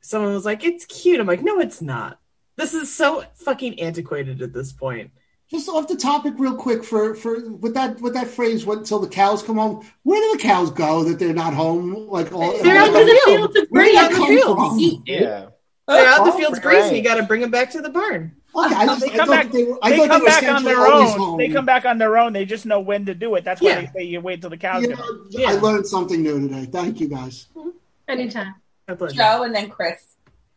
someone was like, "It's cute." I'm like, "No, it's not. This is so fucking antiquated at this point." Just off the topic, real quick, for for with that with that phrase, "What until the cows come home?" Where do the cows go that they're not home? Like all They're out Out in the the field. fields of Where did grain. that the come fields. from? yeah. They're out in the Oh, fields right. grazing. You got to bring them back to the barn. Okay, I, just, They come back- they were. They come they back on their own. They come back on their own. They just know when to do it. That's why Yeah. they say you wait till the cows You come. Yeah. I learned something new today. Thank you, guys. Mm-hmm. Anytime. Joe and then Chris.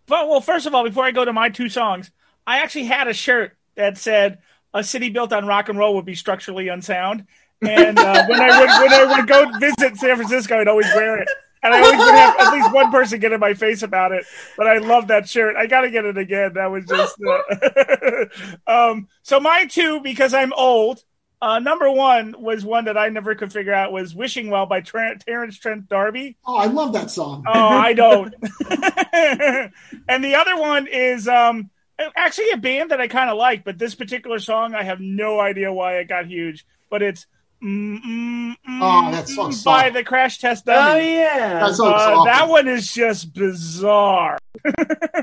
But, well, first of all, before I go to my two songs, I actually had a shirt that said "A city built on rock and roll would be structurally unsound." And uh, when I would when I would go visit San Francisco, I'd always wear it, and I always would have at least one person get in my face about it. But I love that shirt. I got to get it again. That was just. Uh, um, so my two, because I'm old. Uh, number one was one that I never could figure out was "Wishing Well" by Ter- Terence Trent D'Arby. Oh, I love that song. Oh, I don't. and the other one is um actually a band that I kind of like, but this particular song I have no idea why it got huge. But it's mm, mm, mm, Oh, that song by sucked. the Crash Test Oh Dummy. yeah. That song's Uh, that one is just bizarre.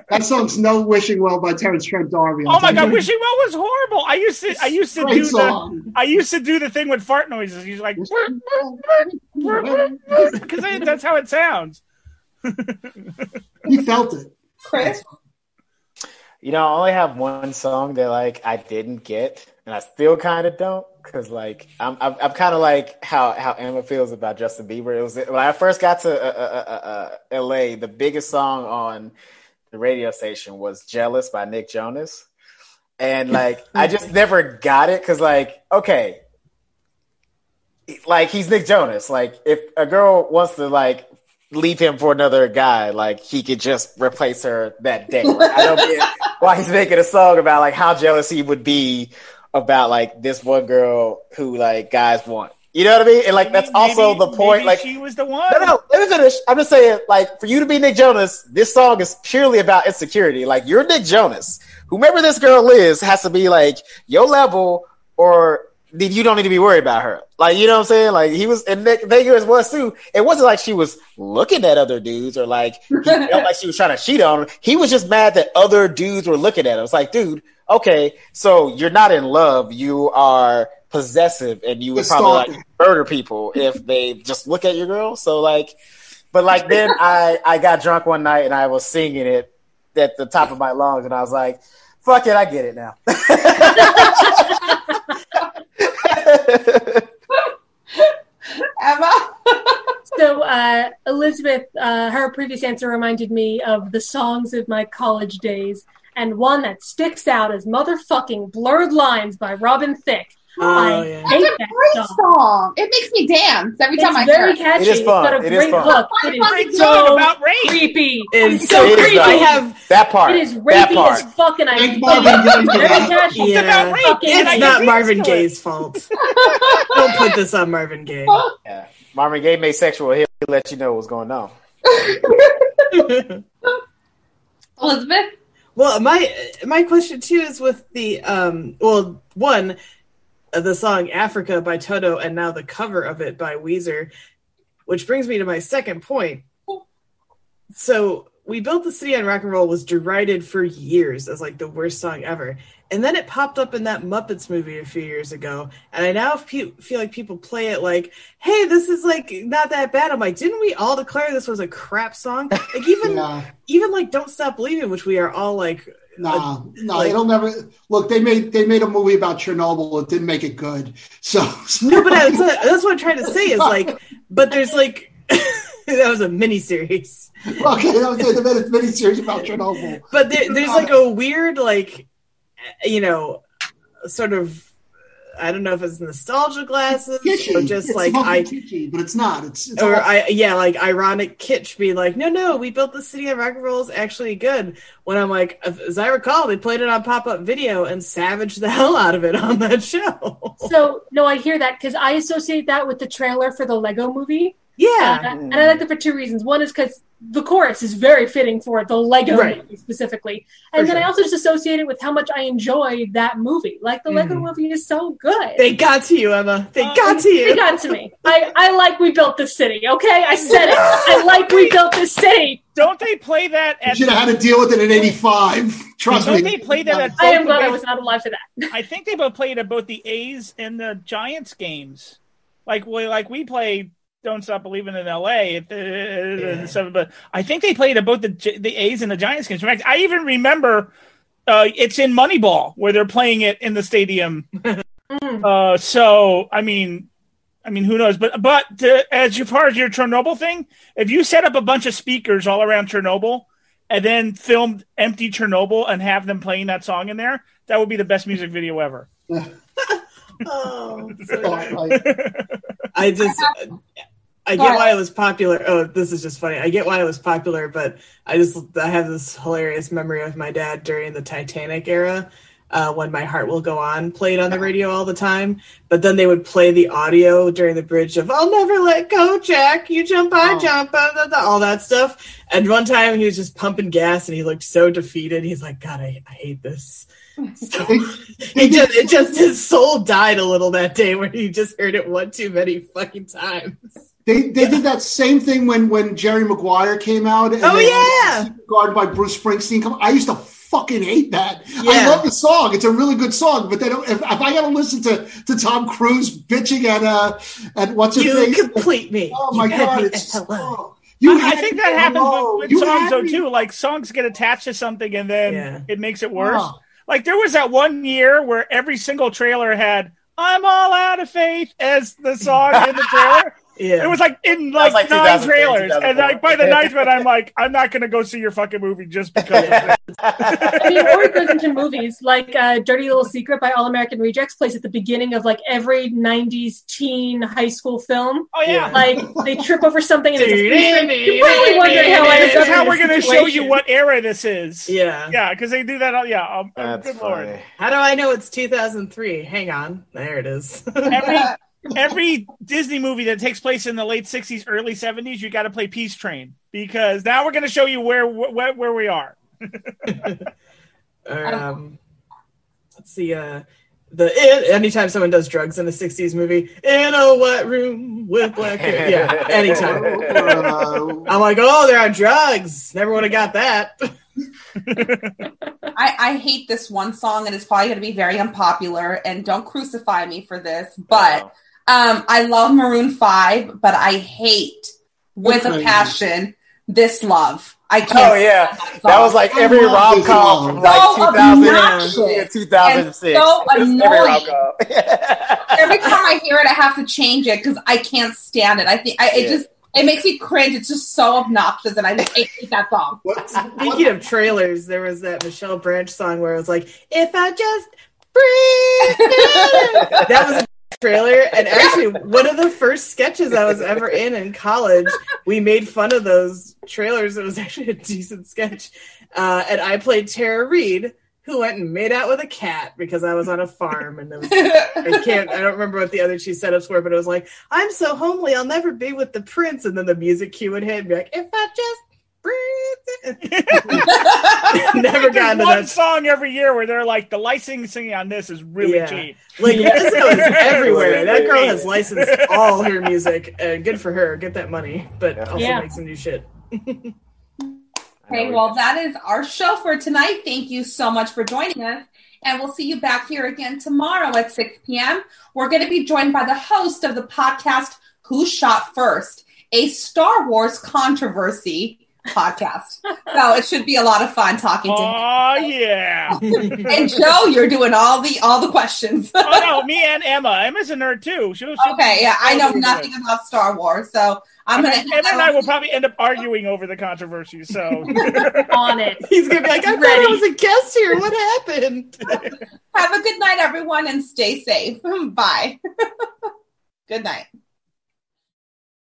That song's "No Wishing Well" by Terence Trent D'Arby. Oh my god, Wishing Wishing Well was horrible. I used to I used to Great do the. I used to do the thing with fart noises. He's like because that's how it sounds. You felt it. Chris. You know, I only have one song that like I didn't get, and I still kind of don't, because like I'm I'm, I'm kind of like how how Emma feels about Justin Bieber. It was when I first got to uh, uh, uh, uh, L.A. The biggest song on the radio station was "Jealous" by Nick Jonas, and like I just never got it because like okay, like he's Nick Jonas. Like if a girl wants to like leave him for another guy, like he could just replace her that day. Like, I don't get why he's making a song about like how jealous he would be about like this one girl who like guys want. You know what I mean? And like that's also the point. maybe Like she was the one. no, no, let me finish. I'm just saying, like, for you to be Nick Jonas, this song is purely about insecurity. Like, you're Nick Jonas. Whomever this girl is has to be like your level, or then you don't need to be worried about her. Like, you know what I'm saying? Like, he was, and Vegas was too. It wasn't like she was looking at other dudes or like he felt like she was trying to cheat on him. He was just mad that other dudes were looking at him. It's like, dude, okay, so you're not in love. You are possessive, and you would probably like murder people if they just look at your girl. So like, but like then I I got drunk one night and I was singing it at the top of my lungs and I was like, fuck it, I get it now. Emma. So, uh, Elizabeth, uh, her previous answer reminded me of the songs of my college days, and one that sticks out is "Motherfucking Blurred Lines" by Robin Thicke. Oh, yeah. hate It's a great song. song. It makes me dance every time I hear very it. catchy. It is fun. It's got a It is great fun. hook. It is Great song so about rape. creepy. It's It's so It is, creepy. though. I have that part. It is that rapey part. as fuck, and I Thank Marvin it. Gaye Very catchy. Yeah. about rape. Fucking it's not Marvin. Gaye's fault. Don't put this on Marvin Gaye. Yeah. Marvin Gaye made sexual. He'll let you know what's going on. Elizabeth? Well, my my question too is with the um. Well, one, the song "Africa" by Toto, and now the cover of it by Weezer, which brings me to my second point. So, "We Built the City on Rock and Roll" was derided for years as like the worst song ever, and then it popped up in that Muppets movie a few years ago, and I now feel like people play it like, "Hey, this is like not that bad." I'm like, didn't we all declare this was a crap song? Like even Yeah. even like "Don't Stop Believing," which we are all like, Nah, no, like- it'll never look. They made they made a movie about Chernobyl. It didn't make it good. So, no, but that's what, that's what I'm trying to say is like, but there's like that was a mini series, okay, that was a mini series about Chernobyl. but there, there's like a weird like, you know, sort of. I don't know if it's nostalgia glasses Kitschy. or just it's like I be kitschy, but it's not. It's, it's or all- I yeah, like ironic kitsch being like, no, no, we built the city of rock and roll is actually good. When I'm like, as I recall, they played it on pop up video and savaged the hell out of it on that show. So no, I hear that because I associate that with the trailer for the Lego movie. yeah, Uh, and I like that for two reasons. One is because the chorus is very fitting for it, the Lego Right. movie specifically, and For then I also just associate it with how much I enjoy that movie. Like the Lego Mhm. movie is so good. they got to you, Emma. They Uh, got to you. They got to me. I, I like we built this city. Okay, I said it. I like we built this city. Don't they play that you should have had to deal with it in '85. Trust Don't me. they play that at? I am glad I was not alive for that. I think they both played at both the A's and the Giants games. Like we like we play Don't Stop Believing in L.A. Yeah. so, but I think they played at both the the A's and the Giants games. In fact, I even remember uh, it's in Moneyball where they're playing it in the stadium. Uh, so I mean, I mean, who knows? But but uh, as far as your Chernobyl thing, if you set up a bunch of speakers all around Chernobyl and then filmed empty Chernobyl and have them playing that song in there, that would be the best music video ever. Oh, so Oh, like, I just I get why it was popular. Oh, this is just funny. I get why it was popular, but I just I have this hilarious memory of my dad during the Titanic era. Uh, when my heart will go on played on the radio all the time, but then they would play the audio during the bridge of "I'll never let go, Jack. You jump, I Oh. jump," blah, blah, blah, all that stuff. And one time he was just pumping gas, and he looked so defeated. He's like, "God, I, I hate this." So, he just it just his soul died a little that day when he just heard it one too many fucking times. They they did that same thing when when Jerry Maguire came out. And Oh, yeah! guarded by Bruce Springsteen. Come, I used to fucking hate that. I love the song; it's a really good song. But then. If, if I got to listen to to Tom Cruise bitching at uh at what's her You face, complete me. oh my You god, it's at oh, you I, I think that at happens hello. with, with songs though me- too. Like songs get attached to something and then Yeah. it makes it worse. Like there was that one year where every single trailer had "I'm all out of faith" as the song in the trailer. Yeah. It was like in like, like nine trailers, and like by the ninth one, I'm like, I'm not going to go see your fucking movie just because. of this. I mean, or it goes into movies like uh, "Dirty Little Secret" by All American Rejects plays at the beginning of like every '90s teen high school film. Oh yeah, Like they trip over something and it's a feature. You're probably wondering how I this ended is up how we're going to show you what era this is. yeah. Yeah, because they do that. all- Yeah, um, That's good lord. How do I know it's 2003? Hang on. There it is. Every every Disney movie that takes place in the late '60s, early '70s, you got to play Peace Train because now we're going to show you where where, where we are. Or, um, let's see. Uh, the in, anytime someone does drugs in a 60s movie, in a wet room with black hair. Yeah, anytime. I'm like, oh, they're on drugs. Never would have got that. I, I hate this one song, and it's probably going to be very unpopular. And don't crucify me for this, but um, I love Maroon Five, but I hate with a passion this love. I can't. Oh yeah, that was like every I love rom com from like So 2000 obnoxious 2006. and so Every annoying. rom-com. every time I hear it, I have to change it because I can't stand it. I think I, it Yeah. just it makes me cringe. It's just so obnoxious, and I just hate that song. Speaking of trailers, there was that Michelle Branch song where it was like, if I just breathe. that was a trailer. And actually, one of the first sketches I was ever in in college, we made fun of those trailers. It was actually a decent sketch. Uh, and I played Tara Reid, who went and made out with a cat because I was on a farm and was, I can't I don't remember what the other two setups were, but it was like, I'm so homely, I'll never be with the prince, and then the music cue would hit and be like, if I just breathe. never got into one that. song every year where they're like the licensing on this is really Yeah. cheap. Like Lizzo is everywhere. That girl has licensed all her music. Uh, good for her. Get that money, but also Yeah. make some new shit. Okay, well, that is our show for tonight. Thank you so much for joining us. And we'll see you back here again tomorrow at 6 p.m. We're going to be joined by the host of the podcast, Who Shot First, a Star Wars controversy podcast. so it should be a lot of fun talking to him. Oh yeah. And Joe, you're doing all the all the questions. oh no, me and Emma. Emma's a nerd too. She'll, she'll okay, yeah, I know she'll do nothing about Star Wars, so I'm it. going to. Emma and I will probably end up arguing over the controversy. So On it. He's gonna be like, I thought I was a guest here. What happened? Have a good night, everyone, and stay safe. Bye. good night.